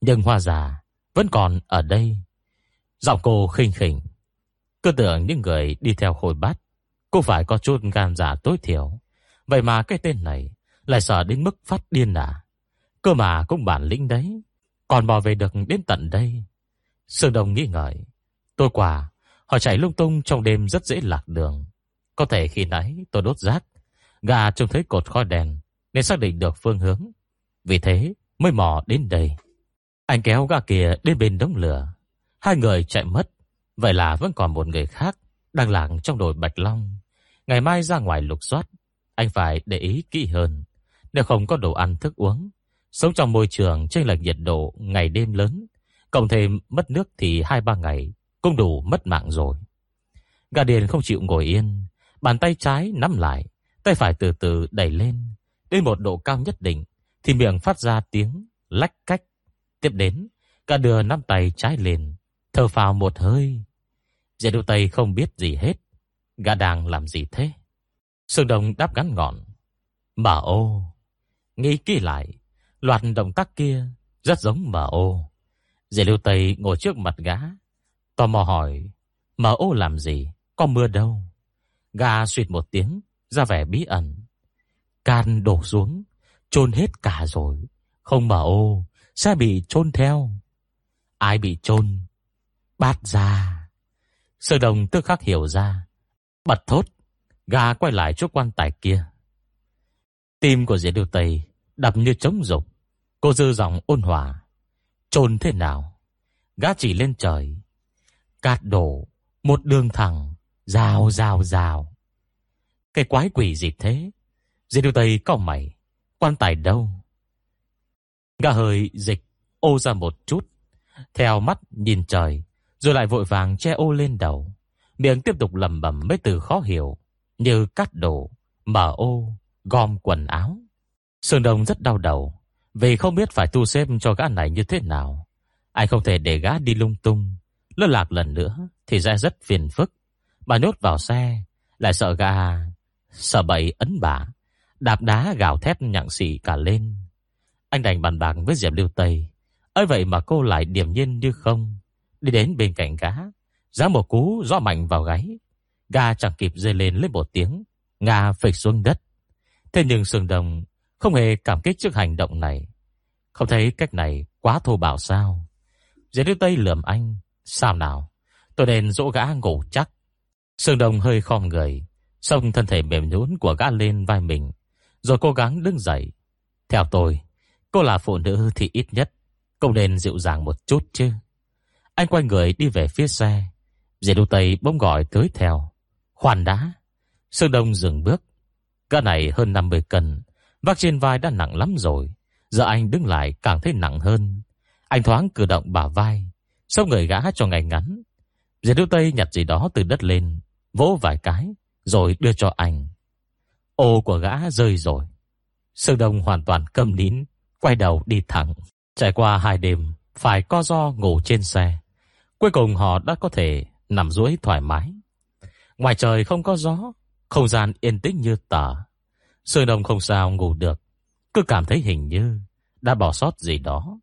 Nhưng hoa giả vẫn còn ở đây. Giọng cô khinh khỉnh. Cứ tưởng những người đi theo khôi bát cũng phải có chút gan giả tối thiểu. Vậy mà cái tên này lại sợ đến mức phát điên à. Cơ mà cũng bản lĩnh đấy. Còn bò về được đến tận đây. Sương Đông nghĩ ngợi. Tôi quả, họ chạy lung tung trong đêm rất dễ lạc đường. Có thể khi nãy tôi đốt rác Gà trông thấy cột khói đèn Nên xác định được phương hướng Vì thế mới mò đến đây Anh kéo gà kia đến bên đống lửa Hai người chạy mất Vậy là vẫn còn một người khác đang lặng trong đồi Bạch Long. Ngày mai ra ngoài lục soát, anh phải để ý kỹ hơn. Nếu không có đồ ăn thức uống, sống trong môi trường chênh lệch nhiệt độ ngày đêm lớn, cộng thêm mất nước thì 2-3 ngày cũng đủ mất mạng rồi. Gà điền không chịu ngồi yên, bàn tay trái nắm lại, tay phải từ từ đẩy lên, đến một độ cao nhất định thì miệng phát ra tiếng lách cách. Tiếp đến, cả đưa nắm tay trái lên, thở phào một hơi. Dễ đu tay không biết gì hết, gà đang làm gì thế? Sương đồng đáp ngắn ngọn Mà ô. Nghĩ kỹ lại, loạt động tác kia rất giống mà ô. Dì lưu Tây ngồi trước mặt gã. Tò mò hỏi, mở ô làm gì? Có mưa đâu? Gà suyệt một tiếng, ra vẻ bí ẩn. Can đổ xuống, chôn hết cả rồi. Không mở ô, sẽ bị chôn theo. Ai bị chôn? Bát ra. Sơ đồng tức khắc hiểu ra. Bật thốt, gà quay lại chỗ quan tài kia. Tim của Diệp Điều Tây đập như trống rục. Cô dư giọng ôn hòa chôn thế nào? Gã chỉ lên trời. Cát đổ, một đường thẳng, rào rào rào. Cái quái quỷ gì thế? Dì Điều Tây cao mày. Quan tài đâu? Gã hơi dịch ô ra một chút. Theo mắt nhìn trời, rồi lại vội vàng che ô lên đầu. Miệng tiếp tục lầm bầm mấy từ khó hiểu, như cắt đổ, mở ô, gom quần áo. Sương Đông rất đau đầu, vì không biết phải tu xếp cho gã này như thế nào. Anh không thể để gã đi lung tung, lơ lạc lần nữa thì ra rất phiền phức. Bà nhốt vào xe, lại sợ gà sợ bậy ấn bả, đạp đá gào thét nhặng xị cả lên. Anh đành bàn bạc với Diệp Lưu Tây, ấy vậy mà cô lại điềm nhiên như không, đi đến bên cạnh gã, Giá một cú gió mạnh vào gáy. Gà chẳng kịp rơi lên lên một tiếng, ngà phịch xuống đất. Thế nhưng sườn Đồng không hề cảm kích trước hành động này. Không thấy cách này quá thô bạo sao? Giới đưa tây lườm anh. Sao nào? Tôi nên dỗ gã ngủ chắc. Sương Đồng hơi khom người, xong thân thể mềm nhún của gã lên vai mình, rồi cố gắng đứng dậy. Theo tôi, cô là phụ nữ thì ít nhất cũng nên dịu dàng một chút chứ. Anh quay người đi về phía xe. Dì đu Tây bỗng gọi tới theo. Khoan đã, Sương Đông dừng bước. Gã này hơn 50 cân. Vác trên vai đã nặng lắm rồi. Giờ anh đứng lại càng thấy nặng hơn. Anh thoáng cử động bả vai. Xong người gã cho ngày ngắn. Diệt Đức Tây nhặt gì đó từ đất lên. Vỗ vài cái. Rồi đưa cho anh. Ô của gã rơi rồi. Sương Đông hoàn toàn câm nín. Quay đầu đi thẳng. Trải qua hai đêm. Phải co do ngủ trên xe. Cuối cùng họ đã có thể nằm duỗi thoải mái. Ngoài trời không có gió, không gian yên tĩnh như tờ. Sương Đông không sao ngủ được, cứ cảm thấy hình như đã bỏ sót gì đó.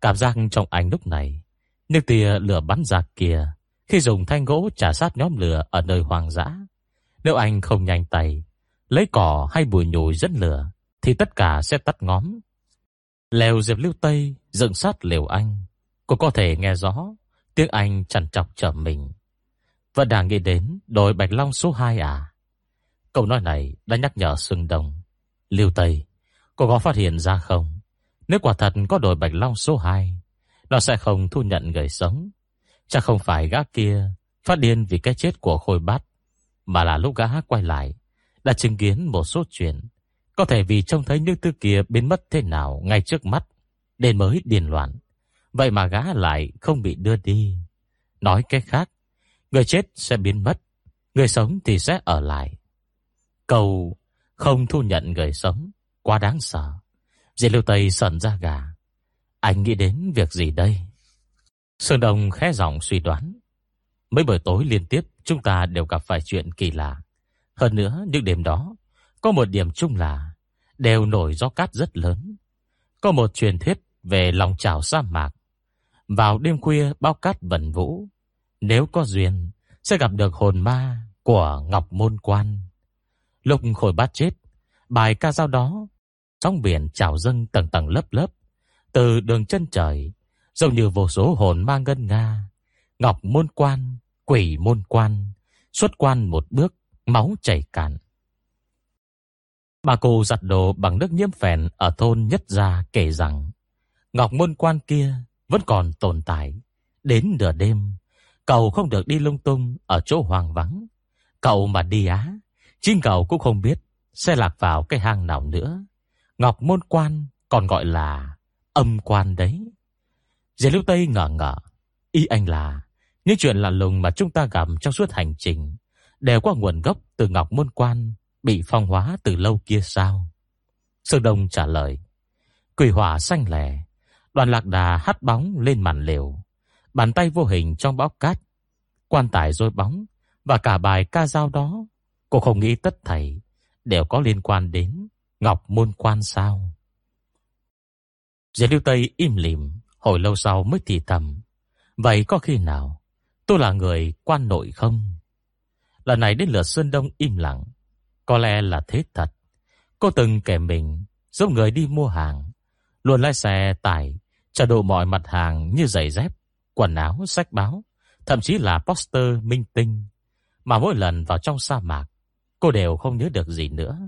Cảm giác trong anh lúc này, nước tia lửa bắn ra kia, khi dùng thanh gỗ trả sát nhóm lửa ở nơi hoang dã. Nếu anh không nhanh tay, lấy cỏ hay bùi nhùi dẫn lửa, thì tất cả sẽ tắt ngóm. Lèo Diệp Lưu Tây dựng sát liều anh, cô có thể nghe rõ Tiếng Anh chằn chọc trở mình. Vẫn đang nghĩ đến đồi Bạch Long số 2 à? Câu nói này đã nhắc nhở Sương Đông. Lưu Tây, cô có phát hiện ra không? Nếu quả thật có đội Bạch Long số 2, nó sẽ không thu nhận người sống. Chắc không phải gã kia phát điên vì cái chết của Khôi Bát, mà là lúc gã quay lại, đã chứng kiến một số chuyện. Có thể vì trông thấy những thứ kia biến mất thế nào ngay trước mắt, nên mới điên loạn. Vậy mà gã lại không bị đưa đi. Nói cái khác, người chết sẽ biến mất, người sống thì sẽ ở lại. Cầu không thu nhận người sống, quá đáng sợ. Diệp Lưu Tây sần ra gà. Anh nghĩ đến việc gì đây? Sơn Đông khẽ giọng suy đoán. Mấy buổi tối liên tiếp chúng ta đều gặp phải chuyện kỳ lạ. Hơn nữa, những đêm đó, có một điểm chung là đều nổi gió cát rất lớn. Có một truyền thuyết về lòng trào sa mạc vào đêm khuya bao cát bẩn vũ, nếu có duyên sẽ gặp được hồn ma của Ngọc Môn Quan lục khôi bát chết, bài ca dao đó, sóng biển trào dâng tầng tầng lớp lớp, từ đường chân trời, giống như vô số hồn ma ngân nga. Ngọc Môn Quan, quỷ môn quan, xuất quan một bước, máu chảy cạn. Bà cô giặt đồ bằng nước nhiễm phèn ở thôn Nhất Gia kể rằng Ngọc Môn Quan kia vẫn còn tồn tại. Đến nửa đêm, Cậu không được đi lung tung Ở chỗ hoang vắng Cậu mà đi á Chim cầu cũng không biết Sẽ lạc vào cái hang nào nữa. Ngọc môn quan còn gọi là Âm quan đấy. Giải Lưu Tây ngờ ngờ, Ý anh là Những chuyện lạ lùng mà chúng ta gặp trong suốt hành trình Đều có nguồn gốc từ Ngọc môn quan Bị phong hóa từ lâu kia sao? Sơ Đông trả lời, Quỷ hỏa xanh lẻ Đoàn lạc đà hắt bóng lên màn liều Bàn tay vô hình trong bão cát, Quan tài rôi bóng Và cả bài ca dao đó Cô không nghĩ tất thảy Đều có liên quan đến Ngọc Môn Quan sao? Diệp Lưu Tây im lìm Hồi lâu sau mới thì thầm. Vậy có khi nào Tôi là người quan nội không? Lần này đến lượt Sơn Đông im lặng. Có lẽ là thế thật. Cô từng kể mình Giúp người đi mua hàng Luôn lái xe tải Trả đồ mọi mặt hàng như giày dép Quần áo, sách báo Thậm chí là poster minh tinh. Mà mỗi lần vào trong sa mạc Cô đều không nhớ được gì nữa.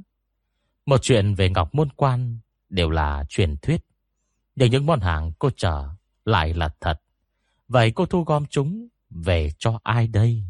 Một chuyện về Ngọc Môn Quan Đều là truyền thuyết. Nhưng những món hàng cô chờ Lại là thật. Vậy cô thu gom chúng Về cho ai đây?